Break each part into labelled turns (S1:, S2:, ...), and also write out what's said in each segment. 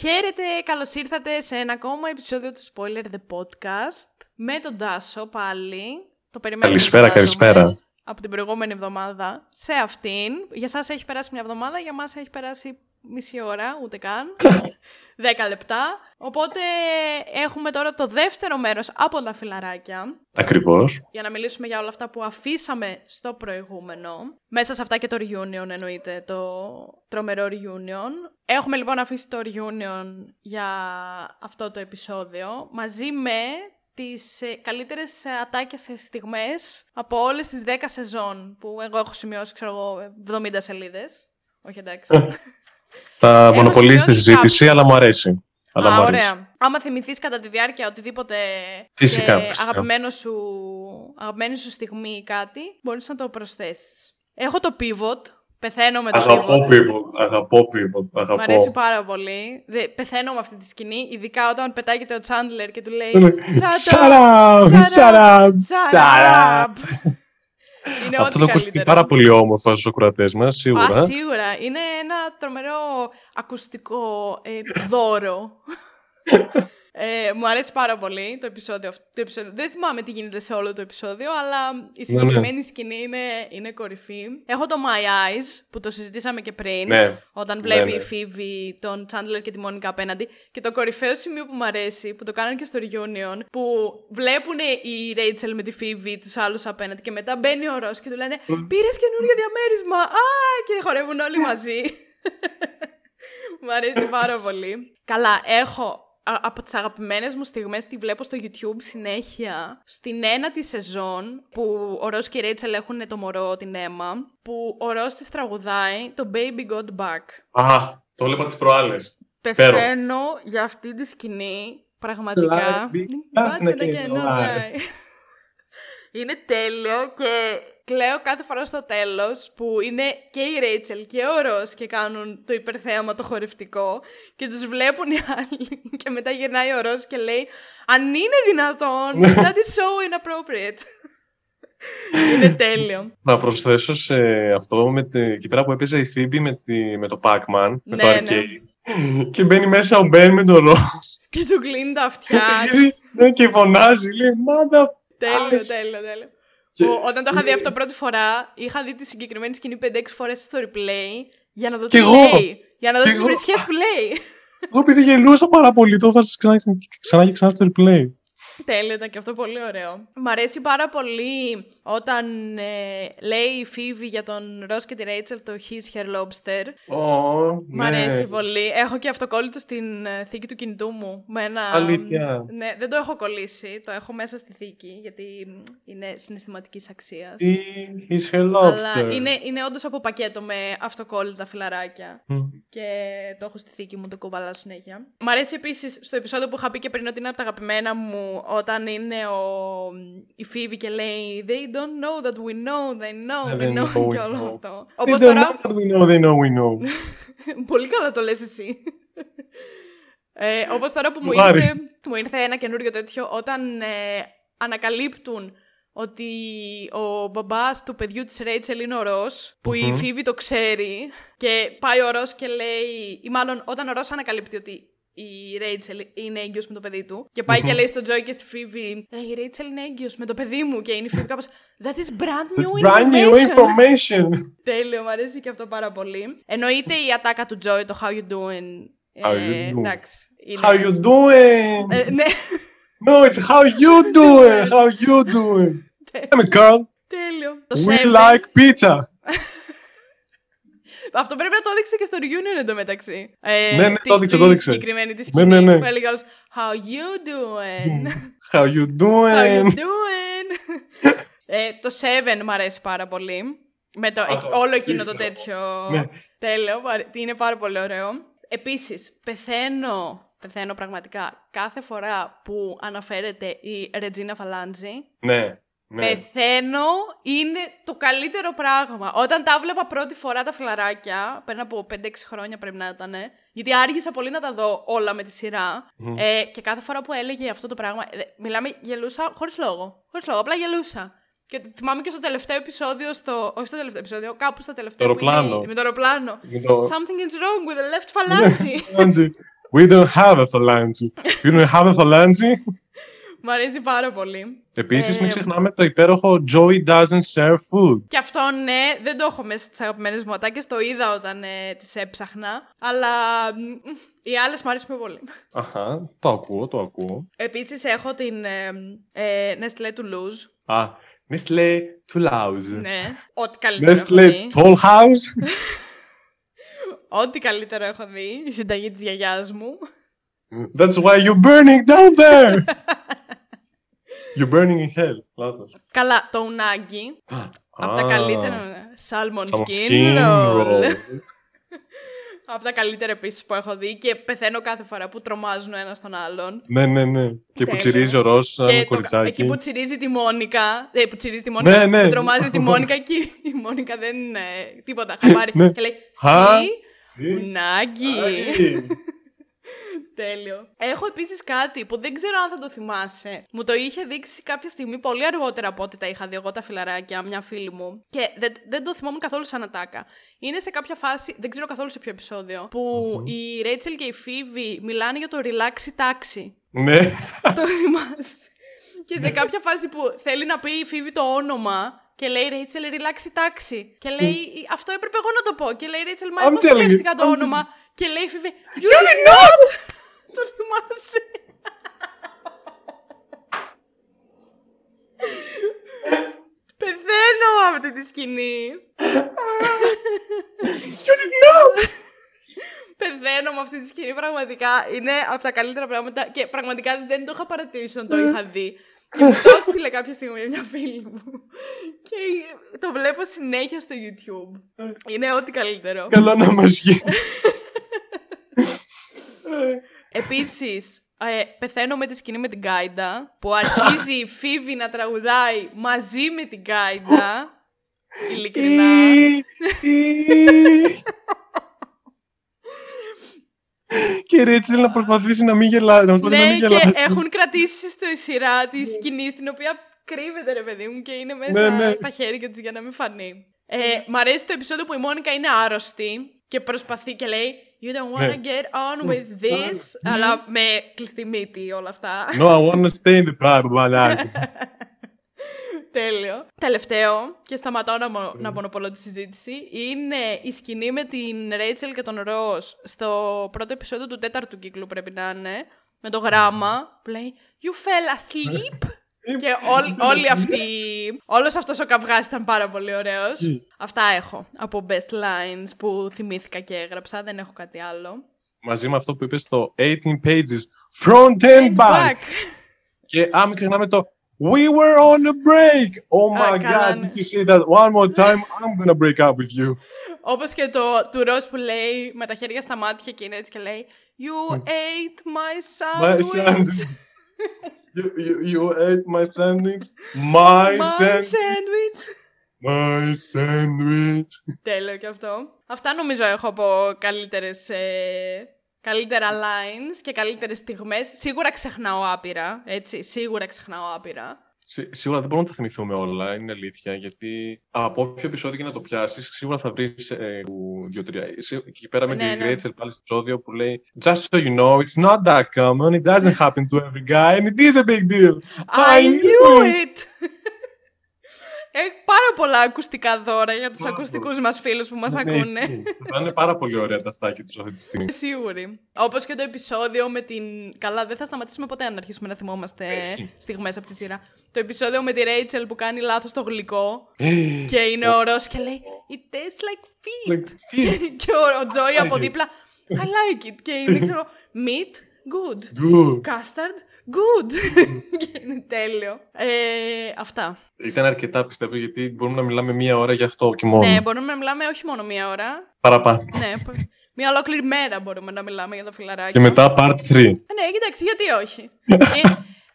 S1: Χαίρετε, καλώς ήρθατε σε ένα ακόμα επεισόδιο του Spoiler The Podcast με τον Τάσο πάλι. Το περιμένουμε.
S2: Καλησπέρα, καλησπέρα.
S1: Από την προηγούμενη εβδομάδα σε αυτήν. Για σας έχει περάσει μια εβδομάδα, για μας έχει περάσει μισή ώρα, ούτε καν. Δέκα λεπτά. Οπότε έχουμε τώρα το δεύτερο μέρος από τα φιλαράκια.
S2: Ακριβώς.
S1: Για να μιλήσουμε για όλα αυτά που αφήσαμε στο προηγούμενο. Μέσα σε αυτά και το reunion εννοείται, το τρομερό reunion. Έχουμε λοιπόν αφήσει το reunion για αυτό το επεισόδιο. Μαζί με τις ε, καλύτερες ε, ατάκες σε στιγμές από όλες τις 10 σεζόν που εγώ έχω σημειώσει, ξέρω εγώ, 70 σελίδες. Όχι εντάξει.
S2: Θα μονοπολίσει τη συζήτηση, αλλά μου αρέσει. Αλλά
S1: Α,
S2: μου
S1: ωραία.
S2: αρέσει.
S1: Άμα θυμηθείς κατά τη διάρκεια οτιδήποτε
S2: Φυσικά,
S1: και
S2: φυσικά.
S1: αγαπημένο σου, αγαπημένη σου στιγμή ή κάτι, μπορείς να το προσθέσεις. Έχω το pivot, πεθαίνω με το
S2: Αγαπώ
S1: pivot.
S2: pivot, αγαπώ pivot,
S1: Μ'
S2: αγαπώ.
S1: αρέσει πάρα πολύ. Δε, πεθαίνω με αυτή τη σκηνή, ειδικά όταν πετάγεται ο Chandler και του λέει
S2: Ναι.
S1: Shut
S2: Shut
S1: up!
S2: up, shut up,
S1: Shut
S2: shut
S1: up! Είναι
S2: Αυτό
S1: ό,τι
S2: το ακούστηκε
S1: καλύτερο.
S2: πάρα πολύ όμορφα στους ακροατές μας, σίγουρα.
S1: Α, σίγουρα. Είναι ένα τρομερό ακουστικό ε, δώρο. ε, μου αρέσει πάρα πολύ το επεισόδιο, αυτό- το επεισόδιο. Δεν θυμάμαι τι γίνεται σε όλο το επεισόδιο, αλλά
S2: Ναι,
S1: η συγκεκριμένη σκηνή είναι, είναι κορυφή. Έχω το My Eyes, που το συζητήσαμε και πριν.
S2: Ναι.
S1: Όταν
S2: Ναι,
S1: βλέπει
S2: ναι.
S1: η Φίβη τον Chandler και τη Μόνικα απέναντι. Και το κορυφαίο σημείο που μου αρέσει, που το κάνανε και στο reunion, που βλέπουν η Rachel με τη Φίβη τους άλλους απέναντι και μετά μπαίνει ο Ross και του λένε Πήρες καινούργιο διαμέρισμα! Α! Και χορεύουν όλοι μαζί. μου αρέσει πάρα πολύ. Καλά, έχω α- από τις αγαπημένες μου στιγμές τη βλέπω στο YouTube συνέχεια στην ένατη σεζόν που ο Ρος και η Ρέιτσελ έχουν το μωρό την αίμα που ο Ρος της τραγουδάει το Baby Got Back.
S2: Α, το βλέπα τις προάλλες.
S1: Πεθαίνω για αυτή τη σκηνή πραγματικά.
S2: Like
S1: Μπάτσε
S2: that's
S1: να
S2: not
S1: κενό,
S2: alive.
S1: ναι. Είναι τέλειο και κλαίω κάθε φορά στο τέλος που είναι και η Ρέιτσελ και ο Ρος και κάνουν το υπερθέαμα το χορευτικό και τους βλέπουν οι άλλοι και μετά γυρνάει ο Ρος και λέει αν είναι δυνατόν, that is so inappropriate. είναι τέλειο.
S2: Να προσθέσω σε αυτό, με τη, εκεί πέρα που έπαιζε η Phoebe με, τη, με το Pac-Man, με το
S1: Ναι, ναι.
S2: arcade. Και μπαίνει μέσα ο Ben με τον Ross.
S1: και του κλείνει τα αυτιά.
S2: Ναι, και φωνάζει, λέει, μάντα.
S1: τέλειο,
S2: Άρεσε.
S1: τέλειο, τέλειο.
S2: Και-
S1: Που όταν το είχα δει αυτό πρώτη φορά, είχα δει τη συγκεκριμένη σκηνή 5-6 φορές στο replay για να δω
S2: Κι
S1: τι
S2: εγώ.
S1: λέει. Για να δω
S2: Κι
S1: τις
S2: εγώ.
S1: βρισχές που λέει.
S2: Εγώ επειδή γελούσα πάρα πολύ, το έφασα ξανά, ξανά και ξανά στο replay.
S1: Τέλειο, ήταν και αυτό πολύ ωραίο. Μ' αρέσει πάρα πολύ όταν ε, λέει η Φίβη για τον Ρος και τη Ρέιτσελ το His Her Lobster.
S2: Ω,
S1: Μ' αρέσει πολύ. Έχω και αυτοκόλλητο στην ε, θήκη του κινητού μου. Με ένα...
S2: Αλήθεια.
S1: Ναι, δεν το έχω κολλήσει. Το έχω μέσα στη θήκη γιατί μ, είναι συναισθηματικής αξίας.
S2: Τι is her
S1: Αλλά
S2: lobster.
S1: είναι, είναι όντως από πακέτο με αυτοκόλλητα φιλαράκια.
S2: Μμ.
S1: Και το έχω στη θήκη μου, το κουβαλάω συνέχεια. Μ' αρέσει επίσης στο επεισόδιο που είχα πει και πριν ότι είναι από τα αγαπημένα μου όταν είναι ο, η Φίβη και λέει They don't know that we know, they know,
S2: Ναι,
S1: we
S2: they
S1: know,
S2: know, we
S1: και όλο
S2: know.
S1: αυτό.
S2: They
S1: Όπως
S2: don't
S1: τώρα.
S2: know what we know, they know we know.
S1: Πολύ καλά το λες εσύ. Ε, όπως τώρα που μου
S2: Μου άρεσε.
S1: ήρθε, μου ήρθε ένα καινούριο τέτοιο όταν ε, ανακαλύπτουν ότι ο μπαμπάς του παιδιού της Ρέιτσελ είναι ο Ρος, που η
S2: Μμμ.
S1: Φίβη το ξέρει και πάει ο Ρος και λέει, ή μάλλον όταν ο Ρος ανακαλύπτει ότι η Ρέιτσελ είναι έγκυος με το παιδί του και πάει και λέει στον Τζόι και στη Φίβη «Ε, η Ρέιτσελ είναι έγκυος με το παιδί μου και είναι η Φίβη κάπως «That is brand new
S2: Brand new
S1: information».
S2: information.
S1: Τέλειο, μου αρέσει και αυτό πάρα πολύ. Εννοείται η ατάκα του Joy, το How you doing.
S2: How
S1: ε,
S2: you doing.
S1: εντάξει. είναι-
S2: How you doing?
S1: Ε, ναι,
S2: No, it's how you doing. How you doing? Come on, girl.
S1: τέλειο. Το
S2: We
S1: Seven,
S2: like pizza.
S1: Αυτό πρέπει να το έδειξε και στο reunion εντωμεταξύ. Ε,
S2: Ναι, ναι,
S1: τη-
S2: το έδειξε,
S1: τη
S2: το έδειξε.
S1: συγκεκριμένη τη
S2: Ναι,
S1: σκηνή
S2: ναι, ναι.
S1: που έλεγε όλος How you doing;
S2: How you
S1: How you
S2: doing?
S1: doing. ε, το Seven μου αρέσει πάρα πολύ. Με το,
S2: Α,
S1: εκ-
S2: το
S1: όλο εκείνο το
S2: απίστευτο.
S1: τέτοιο
S2: Ναι.
S1: τέλειο. μ' αρέ- Είναι πάρα πολύ ωραίο. Επίσης, πεθαίνω, πεθαίνω πραγματικά κάθε φορά που αναφέρεται η Ρετζίνα Φαλάντζη.
S2: Ναι, ναι.
S1: Πεθαίνω είναι το καλύτερο πράγμα. Όταν τα βλέπα πρώτη φορά τα φιλαράκια, πριν από 5-6 χρόνια πρέπει να ήταν, γιατί άργησα πολύ να τα δω όλα με τη σειρά.
S2: Μμμ.
S1: Ε, και κάθε φορά που έλεγε αυτό το πράγμα, ε, μιλάμε, γελούσα χωρίς λόγο. Χωρίς λόγο, απλά γελούσα. Και θυμάμαι και στο τελευταίο επεισόδιο, στο, όχι στο τελευταίο επεισόδιο, κάπου στα τελευταία
S2: Το
S1: που είναι-
S2: αεροπλάνο.
S1: με το αεροπλάνο.
S2: Με το-
S1: Something is wrong with the left phalange.
S2: Φαλάντζι. We don't have a phalange. You don't have a phalange;
S1: Μ' αρέσει πάρα πολύ.
S2: Επίσης,
S1: Ε,
S2: μην ξεχνάμε το υπέροχο Joey doesn't share food.
S1: Και αυτό ναι, δεν το έχω μέσα στις αγαπημένες μου ατάκες, το είδα όταν ε, τις έψαχνα. Αλλά μ, οι άλλες μου αρέσουν πιο πολύ.
S2: Αχα, το ακούω, το ακούω.
S1: Επίσης έχω την ε, ε, Nestlé Toulouse.
S2: Α, Nestlé Toulouse.
S1: Ναι, ό,τι καλύτερο έχω
S2: Nestlé
S1: δει.
S2: Toll House.
S1: Ό,τι καλύτερο έχω δει. Η συνταγή της γιαγιάς μου.
S2: That's why you're burning down there. you're burning in hell. Λάθος.
S1: Καλά, το ουνάκι. Από τα
S2: Α,
S1: καλύτερα. Salmon
S2: Salmon
S1: skin roll.
S2: roll.
S1: από τα καλύτερα επίσης που έχω δει και πεθαίνω κάθε φορά που τρομάζουν ο ένας τον άλλον.
S2: ναι, ναι, ναι. Και που
S1: Τέλεια.
S2: τσιρίζει ο Ρος σαν
S1: και το,
S2: κοριτσάκι.
S1: εκεί που τσιρίζει τη Μόνικα. Ε, που τσιρίζει τη Μόνικα.
S2: Ναι, ναι.
S1: Που τρομάζει τη Μόνικα και η Μόνικα δεν είναι τίποτα. Χαμπάρι.
S2: Ναι.
S1: Και λέει
S2: Α,
S1: Σι,
S2: Τι;
S1: ουνάκι.
S2: Αϊ.
S1: Τέλειο. Έχω επίσης κάτι που δεν ξέρω αν θα το θυμάσαι. Μου το είχε δείξει κάποια στιγμή πολύ αργότερα από ό,τι τα είχα δει εγώ τα φιλαράκια, μια φίλη μου. Και δεν, δεν το θυμόμουν καθόλου σαν ατάκα. Είναι σε κάποια φάση, δεν ξέρω καθόλου σε ποιο επεισόδιο, που η Ρέιτσελ και η Φίβη μιλάνε για το relaxy taxi.
S2: Ναι.
S1: το θυμάσαι. Και σε κάποια φάση που θέλει να πει η Φίβη το όνομα και λέει Ρέιτσελ relaxy taxi. Και λέει αυτό έπρεπε εγώ να το πω. Και λέει Ρέιτσελ μα
S2: I'm
S1: εγώ
S2: telling you,
S1: σκέφτηκα το
S2: I'm
S1: όνομα. Και λέει η Φίβη You did not! Το θυμάσαι. Πεθαίνω από αυτή τη σκηνή. Πεθαίνω με αυτή τη σκηνή, πραγματικά είναι από τα καλύτερα πράγματα και πραγματικά δεν το είχα παρατηρήσει όταν το είχα δει. Και μου το έστειλε κάποια στιγμή μια φίλη μου. Και το βλέπω συνέχεια στο YouTube. Είναι ό,τι καλύτερο.
S2: Καλά να μας βγει.
S1: Επίσης, ε, πεθαίνω με τη σκηνή με την Γκάιντα, που αρχίζει η Φίβη να τραγουδάει μαζί με την Γκάιντα. Ειλικρινά.
S2: Και η Ρέτσελ να προσπαθήσει να μην γελάσει. Να προσπαθήσει να
S1: ναι,
S2: μην
S1: και
S2: γελάσει.
S1: έχουν κρατήσει στη σειρά της σκηνή στην οποία κρύβεται ρε παιδί μου και είναι μέσα
S2: Ναι, ναι.
S1: στα χέρια της για να μην φανεί. Ε, μ' αρέσει το επεισόδιο που η Μόνικα είναι άρρωστη και προσπαθεί και λέει You don't wanna
S2: Ναι.
S1: get on with this; Αλλά με κλειστή μύτη όλα αυτά.
S2: No, I want to stay in the pride of my life.
S1: Τέλειο. Τελευταίο, και σταματάω να, μο- να μονοπολώ τη συζήτηση, είναι η σκηνή με την Ρέιτσελ και τον Ρος στο πρώτο επεισόδιο του τέταρτου κύκλου πρέπει να είναι, με το γράμμα που λέει You fell asleep; Και όλ, όλοι αυτοί, όλος αυτός ο καυγάς ήταν πάρα πολύ ωραίος. Αυτά έχω από best lines που θυμήθηκα και έγραψα, δεν έχω κάτι άλλο.
S2: Μαζί με αυτό που είπες στο 18 pages, front and back.
S1: Back.
S2: Και αν μην ξεχνάμε το We were on a break. Oh
S1: Α,
S2: my
S1: καλά,
S2: god,
S1: ναι.
S2: if you say that; One more time, I'm gonna break up with you.
S1: Όπως και το του Ρος που λέει με τα χέρια στα μάτια και είναι έτσι και λέει You ate my
S2: My
S1: sandwich.
S2: sandwich. you, you, you ate my sandwich. My,
S1: My
S2: sandwich.
S1: sandwich.
S2: My sandwich.
S1: Τέλειο και αυτό. Αυτά νομίζω έχω από καλύτερες, ε, καλύτερα lines και καλύτερες στιγμές. Σίγουρα ξεχνάω άπειρα, έτσι. Σίγουρα ξεχνάω άπειρα.
S2: Σί- Σίγουρα δεν μπορούμε να τα θυμηθούμε όλα, είναι αλήθεια. Γιατί από όποιο επεισόδιο και να το πιάσεις, σίγουρα θα βρεις ε, που- δύο-τρία. Σί- Εκεί πέρα με
S1: Ναι,
S2: τη
S1: ναι.
S2: Rachel πάλι στο επεισόδιο που λέει Just so you know, it's not that common. It doesn't happen to every guy, and it is a big deal.
S1: I knew it! Έχει πάρα πολλά ακουστικά δώρα για τους
S2: Πάρα
S1: ακουστικούς μας φίλους που μας
S2: Ναι,
S1: ακούνε.
S2: ναι. Θα είναι πάρα πολύ ωραία τα αυτάκια τους αυτή τη στιγμή.
S1: Σίγουρη. Όπως και το επεισόδιο με την. Καλά, δεν θα σταματήσουμε ποτέ αν αρχίσουμε να θυμόμαστε
S2: Έχει.
S1: στιγμές από τη σειρά. Το επεισόδιο με τη Ρέιτσελ που κάνει λάθος το γλυκό
S2: Ε,
S1: και είναι ο Ρος και λέει It tastes like feet.
S2: Like feet.
S1: και ο, ο Τζόι από
S2: it.
S1: δίπλα I like it. Και είναι, ξέρω, meat, good.
S2: Good.
S1: Custard, good. και είναι τέλειο. Ε, αυτά.
S2: Ήταν αρκετά πιστεύω γιατί μπορούμε να μιλάμε μία ώρα γι' αυτό και μόνο.
S1: Ναι, μπορούμε να μιλάμε όχι μόνο μία ώρα.
S2: Παραπάνω.
S1: ναι, π- μία ολόκληρη μέρα μπορούμε να μιλάμε για το φιλαράκι.
S2: Και μετά part 3.
S1: Ε, ναι, κοιτάξτε, γιατί όχι.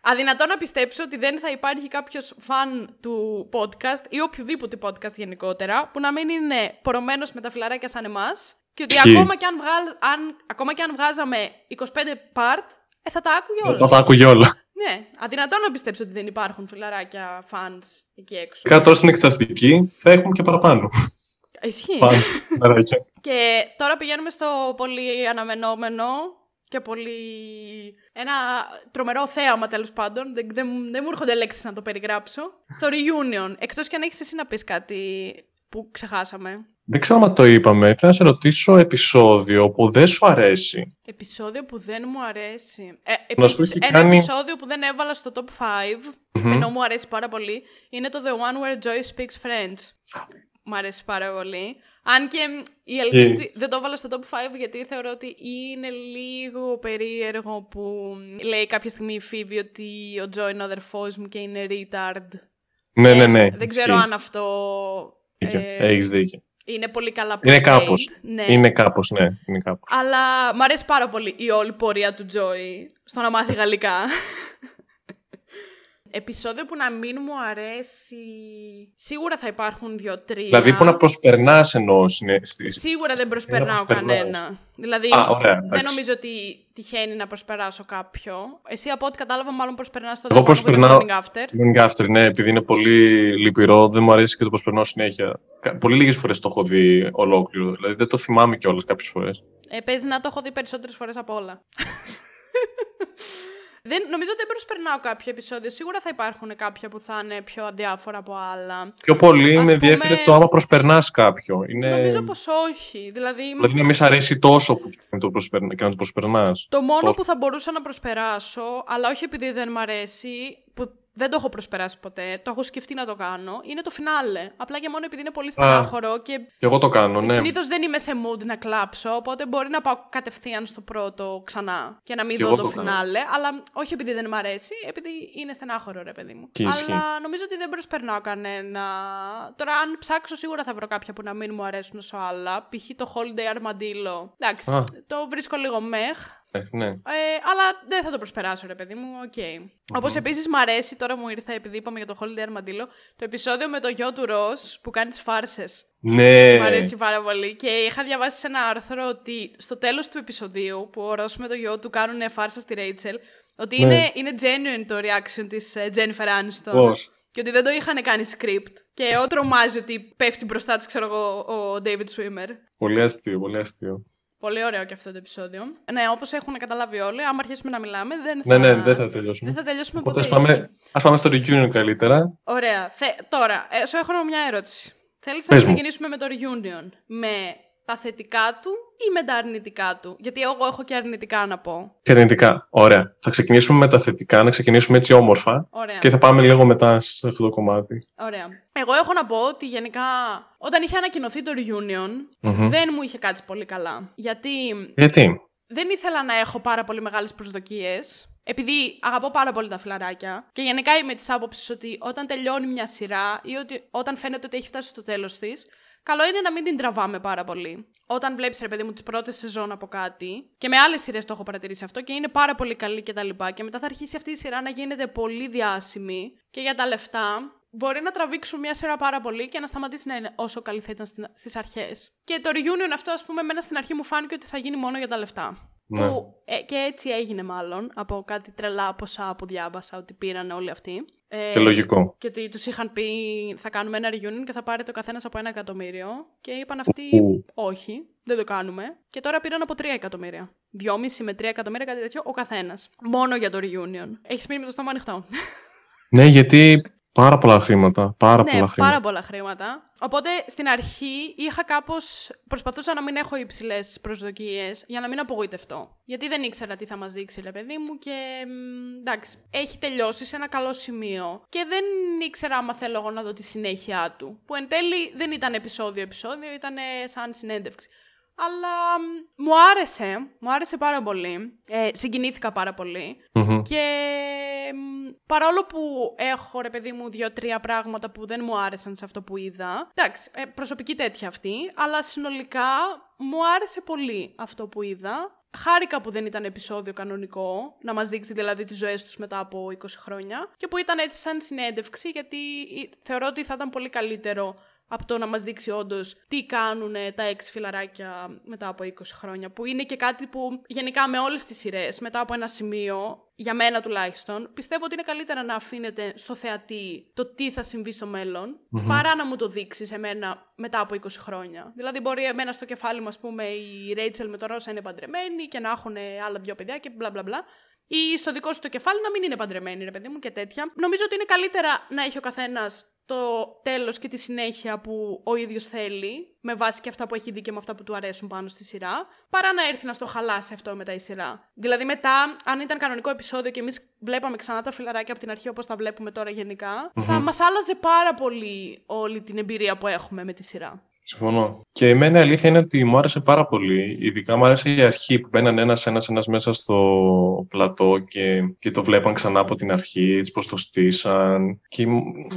S1: Ε, αδυνατό να πιστέψω ότι δεν θα υπάρχει κάποιος φαν του podcast ή οποιοδήποτε podcast γενικότερα που να μην είναι πορωμένος με τα φιλαράκια σαν εμάς. Και ότι
S2: Ισχύει.
S1: ακόμα και, αν βγάλ, αν, ακόμα και αν βγάζαμε 25 part, ε, θα τα άκουγε όλα.
S2: Θα τα άκουγε όλα.
S1: Ναι, αδυνατό να πιστέψω ότι δεν υπάρχουν φιλαράκια fans εκεί έξω.
S2: Κάτω στην εξεταστική θα έχουμε και παραπάνω.
S1: Ισχύει.
S2: Πάνω. Μεράκια.
S1: Και τώρα πηγαίνουμε στο πολύ αναμενόμενο και πολύ... Ένα τρομερό θέαμα τέλος πάντων. Δεν, δεν, δεν μου έρχονται λέξεις να το περιγράψω. Στο reunion. Εκτός και αν έχεις εσύ να πεις κάτι που ξεχάσαμε.
S2: Δεν ξέρω αν το είπαμε. Θέλω να σε ρωτήσω επεισόδιο που δεν σου αρέσει.
S1: Επεισόδιο που δεν μου αρέσει. Ε,
S2: Να σου
S1: επίσης,
S2: έχει
S1: ένα
S2: κάνει-
S1: επεισόδιο που δεν έβαλα στο top 5, ενώ μου αρέσει πάρα πολύ, είναι το The One Where Joy Speaks French. Μου αρέσει πάρα πολύ. Αν και μ, η αλήθεια είναι
S2: Και-
S1: ότι δεν το έβαλα στο top 5 γιατί θεωρώ ότι είναι λίγο περίεργο που μ, λέει κάποια στιγμή η Phoebe ότι ο Joy είναι ο αδερφός μου και είναι retard.
S2: Ναι,
S1: Ε,
S2: ναι, ναι.
S1: Δεν ξέρω
S2: Ισχύει.
S1: αν αυτό
S2: Δίκιο.
S1: ε,
S2: Έχεις δίκιο.
S1: είναι πολύ καλά
S2: Είναι
S1: portrayed.
S2: κάπως.
S1: Ναι.
S2: Είναι κάπως, ναι. Είναι κάπως.
S1: Αλλά μου αρέσει πάρα πολύ η όλη πορεία του Τζόι στο να μάθει γαλλικά. Επισόδιο που να μην μου αρέσει. Σίγουρα θα υπάρχουν δύο-τρία.
S2: Δηλαδή που να προσπερνάς εννοώ είναι στις-
S1: Σίγουρα δεν προσπερνάω
S2: προσπερνάς.
S1: κανένα. Δηλαδή
S2: Α, ωραία,
S1: δεν
S2: εντάξει.
S1: νομίζω ότι τυχαίνει να προσπεράσω κάποιο. Εσύ από ό,τι κατάλαβα, μάλλον προσπερνάς το
S2: Εγώ
S1: The One with the
S2: προσπερνάω-
S1: Morning After.
S2: Morning After, ναι, επειδή είναι πολύ λυπηρό, δεν μου αρέσει και το προσπερνάω συνέχεια. Κα- Πολύ λίγες φορές το έχω δει ολόκληρο, δηλαδή δεν το θυμάμαι κιόλας κάποιες φορές.
S1: Ε, παίζει να το έχω δει περισσότερες φορές από όλα. δεν, νομίζω ότι δεν προσπερνάω κάποιο επεισόδιο. Σίγουρα θα υπάρχουν κάποια που θα είναι πιο αδιάφορα από άλλα.
S2: Πιο πολύ
S1: Ας
S2: με
S1: πούμε-
S2: ενδιαφέρει το άμα προσπερνάς κάποιο. Είναι...
S1: Νομίζω πως όχι. Δηλαδή,
S2: Δηλαδή να μην σ' αρέσει τόσο που και να το, προσπερνα... και να το προσπερνάς.
S1: το μόνο
S2: όχι.
S1: που θα μπορούσα να προσπεράσω, αλλά όχι επειδή δεν μ' αρέσει, που δεν το έχω προσπεράσει ποτέ, το έχω σκεφτεί να το κάνω, είναι το φινάλε. Απλά και μόνο επειδή είναι πολύ στενάχωρο και
S2: Και εγώ το κάνω, ναι.
S1: Συνήθως δεν είμαι σε mood να κλάψω, οπότε μπορεί να πάω κατευθείαν στο πρώτο ξανά και να μην
S2: Κι
S1: δω
S2: εγώ
S1: το,
S2: το κάνω.
S1: φινάλε. Αλλά όχι επειδή δεν μ' αρέσει, επειδή είναι στενάχωρο, ρε παιδί μου.
S2: Και ισχύει.
S1: αλλά νομίζω ότι δεν προσπερνάω κανένα. Τώρα, αν ψάξω, σίγουρα θα βρω κάποια που να μην μου αρέσουν όσο άλλα. Π.χ. το Holiday Armadillo. Εντάξει,
S2: Α.
S1: το βρίσκω λίγο meh.
S2: Ε, ναι.
S1: Ε, αλλά δεν θα το προσπεράσω, ρε παιδί μου. Οκ. Okay. Όπως επίσης μου αρέσει, τώρα μου ήρθε επειδή είπαμε για το Holiday Armadillo, το επεισόδιο με το γιο του Ρος που κάνει τις φάρσες.
S2: Ναι.
S1: Μου αρέσει πάρα πολύ. Και είχα διαβάσει σε ένα άρθρο ότι στο τέλος του επεισοδίου που ο Ρος με το γιο του κάνουν φάρσα στη Ρέιτσελ, ότι
S2: Ναι.
S1: είναι, είναι genuine το reaction της Jennifer Aniston.
S2: Πώς;
S1: Και ότι δεν το είχαν κάνει script. Και όταν τρομάζει ότι πέφτει μπροστά της, ξέρω εγώ, ο David Schwimmer.
S2: Πολύ αστείο, πολύ αστείο.
S1: Πολύ ωραίο και αυτό το επεισόδιο. Ναι, όπως έχουν καταλάβει όλοι, άμα αρχίσουμε να μιλάμε, δεν
S2: Ναι,
S1: θα,
S2: ναι, δεν θα τελειώσουμε.
S1: δεν θα τελειώσουμε
S2: Οπότε
S1: ποτέ.
S2: ας πάμε,
S1: ισχύει.
S2: ας πάμε στο reunion καλύτερα.
S1: Ωραία. Θε... Τώρα, ε, σου έχω μια ερώτηση. Θέλεις να
S2: Πες μου.
S1: ξεκινήσουμε με το reunion, με τα θετικά του ή με τα αρνητικά του; Γιατί εγώ έχω και αρνητικά να πω.
S2: Και αρνητικά. Ωραία. Θα ξεκινήσουμε με τα θετικά, να ξεκινήσουμε έτσι όμορφα.
S1: Ωραία.
S2: Και θα πάμε λίγο μετά σε αυτό το κομμάτι.
S1: Ωραία. Εγώ έχω να πω ότι γενικά όταν είχε ανακοινωθεί το reunion
S2: Μμμ.
S1: δεν μου είχε κάτσει πολύ καλά. Γιατί
S2: Γιατί;
S1: δεν ήθελα να έχω πάρα πολύ μεγάλες προσδοκίες. Επειδή αγαπώ πάρα πολύ τα φιλαράκια και γενικά είμαι της άποψης ότι όταν τελειώνει μια σειρά ή ότι όταν φαίνεται ότι έχει φτάσει στο τέλος της, καλό είναι να μην την τραβάμε πάρα πολύ. Όταν βλέπεις ρε παιδί μου τις πρώτες σεζόν από κάτι και με άλλες σειρές το έχω παρατηρήσει αυτό και είναι πάρα πολύ καλή και τα λοιπά και μετά θα αρχίσει αυτή η σειρά να γίνεται πολύ διάσημη και για τα λεφτά μπορεί να τραβήξουν μια σειρά πάρα πολύ και να σταματήσει να είναι όσο καλή θα ήταν στην- στις αρχές. Και το reunion αυτό ας πούμε εμένα στην αρχή μου φάνηκε ότι θα γίνει μόνο για τα λεφτά.
S2: Ναι.
S1: Που, ε, και έτσι έγινε μάλλον από κάτι τρελά ποσά που διάβασα ότι πήραν όλοι αυτοί. Ε,
S2: Και λογικό.
S1: και ότι τους είχαν πει θα κάνουμε ένα reunion και θα πάρετε ο καθένας από ένα εκατομμύριο. Και είπαν αυτοί
S2: Ου.
S1: όχι, δεν το κάνουμε. Και τώρα πήραν από 3 εκατομμύρια. 2,5 με 3 εκατομμύρια, κάτι τέτοιο, ο καθένας. Μόνο για το reunion. Έχεις μείνει με το στόμα ανοιχτό.
S2: Ναι, γιατί πάρα πολλά χρήματα. Πάρα
S1: ναι,
S2: πολλά χρήματα.
S1: πάρα πολλά χρήματα. Οπότε στην αρχή είχα κάπως. Προσπαθούσα να μην έχω υψηλές προσδοκίες για να μην απογοητευτώ. Γιατί δεν ήξερα τι θα μας δείξει, ρε παιδί μου, και μ, εντάξει, έχει τελειώσει σε ένα καλό σημείο. Και δεν ήξερα άμα θέλω εγώ να δω τη συνέχεια του. Που εν τέλει δεν ήταν επεισόδιο-επεισόδιο, ήταν σαν συνέντευξη. Αλλά μ, μου άρεσε, μου άρεσε πάρα πολύ. Ε, συγκινήθηκα πάρα πολύ.
S2: Μμμ.
S1: Και μ, παρόλο που έχω, ρε παιδί μου, δύο-τρία πράγματα που δεν μου άρεσαν σε αυτό που είδα. Εντάξει, ε, προσωπική τέτοια αυτή, αλλά συνολικά μου άρεσε πολύ αυτό που είδα. Χάρηκα που δεν ήταν επεισόδιο κανονικό, να μας δείξει δηλαδή τις ζωές τους μετά από 20 χρόνια και που ήταν έτσι σαν συνέντευξη γιατί ε, θεωρώ ότι θα ήταν πολύ καλύτερο από το να μας δείξει όντως τι κάνουν τα έξι φιλαράκια μετά από 20 χρόνια. Που είναι και κάτι που γενικά με όλες τις σειρές, μετά από ένα σημείο, για μένα τουλάχιστον, πιστεύω ότι είναι καλύτερα να αφήνετε στο θεατή το τι θα συμβεί στο μέλλον, παρά να μου το δείξεις εμένα μετά από 20 χρόνια. Δηλαδή, μπορεί εμένα στο κεφάλι μου, ας πούμε, η Ρέιτσελ με το Ρώσα είναι παντρεμένη και να έχουν άλλα δυο παιδιά και μπλα μπλα μπλα. Ή στο δικό σου το κεφάλι να μην είναι παντρεμένη, ρε παιδί μου, και τέτοια. Νομίζω ότι είναι καλύτερα να έχει ο καθένας το τέλος και τη συνέχεια που ο ίδιος θέλει, με βάση και αυτά που έχει δει και με αυτά που του αρέσουν πάνω στη σειρά, παρά να έρθει να στο χαλάσει αυτό μετά η σειρά. Δηλαδή μετά, αν ήταν κανονικό επεισόδιο και εμείς βλέπαμε ξανά τα φιλαράκια από την αρχή όπως τα βλέπουμε τώρα θα μας άλλαζε πάρα πολύ όλη την εμπειρία που έχουμε με τη σειρά.
S2: Συμφωνώ. Και εμένα η αλήθεια είναι ότι μου άρεσε πάρα πολύ. Ειδικά μου άρεσε η αρχή που μπαίναν ένας ένας ένας μέσα στο πλατό και, και το βλέπαν ξανά από την αρχή, έτσι πώ το στήσαν. Και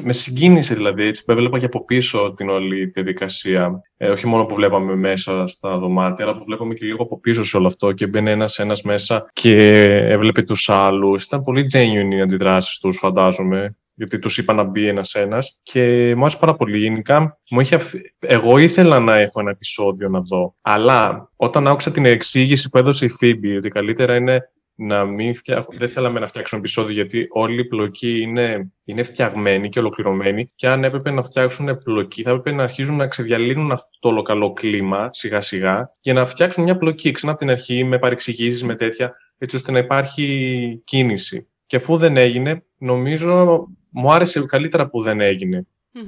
S2: με συγκίνησε δηλαδή, έτσι που έβλεπα και από πίσω την όλη διαδικασία. Ε, όχι μόνο που βλέπαμε μέσα στα δωμάτια, αλλά που βλέπαμε και λίγο από πίσω σε όλο αυτό και μπαίνει ένας ένας μέσα και έβλεπε τους άλλους. Ήταν πολύ genuine οι αντιδράσεις τους, φαντάζομαι γιατί τους είπα να μπει ένας-ένας και μου άρεσε πάρα πολύ. Γενικά, μου είχε εγώ ήθελα να έχω ένα επεισόδιο να δω, αλλά όταν άκουσα την εξήγηση που έδωσε η Φίμπη, ότι καλύτερα είναι να μην φτιάχνω, δεν θέλαμε να φτιάξουμε επεισόδιο γιατί όλη η πλοκή είναι, είναι φτιαγμένη και ολοκληρωμένη και αν έπρεπε να φτιάξουν πλοκή θα έπρεπε να αρχίζουν να ξεδιαλύνουν αυτό το όλο καλό κλίμα σιγά σιγά για να φτιάξουν μια πλοκή ξανά από την αρχή με παρεξηγήσεις, με τέτοια έτσι ώστε να υπάρχει κίνηση. Και αφού δεν έγινε, νομίζω μου άρεσε καλύτερα που δεν έγινε.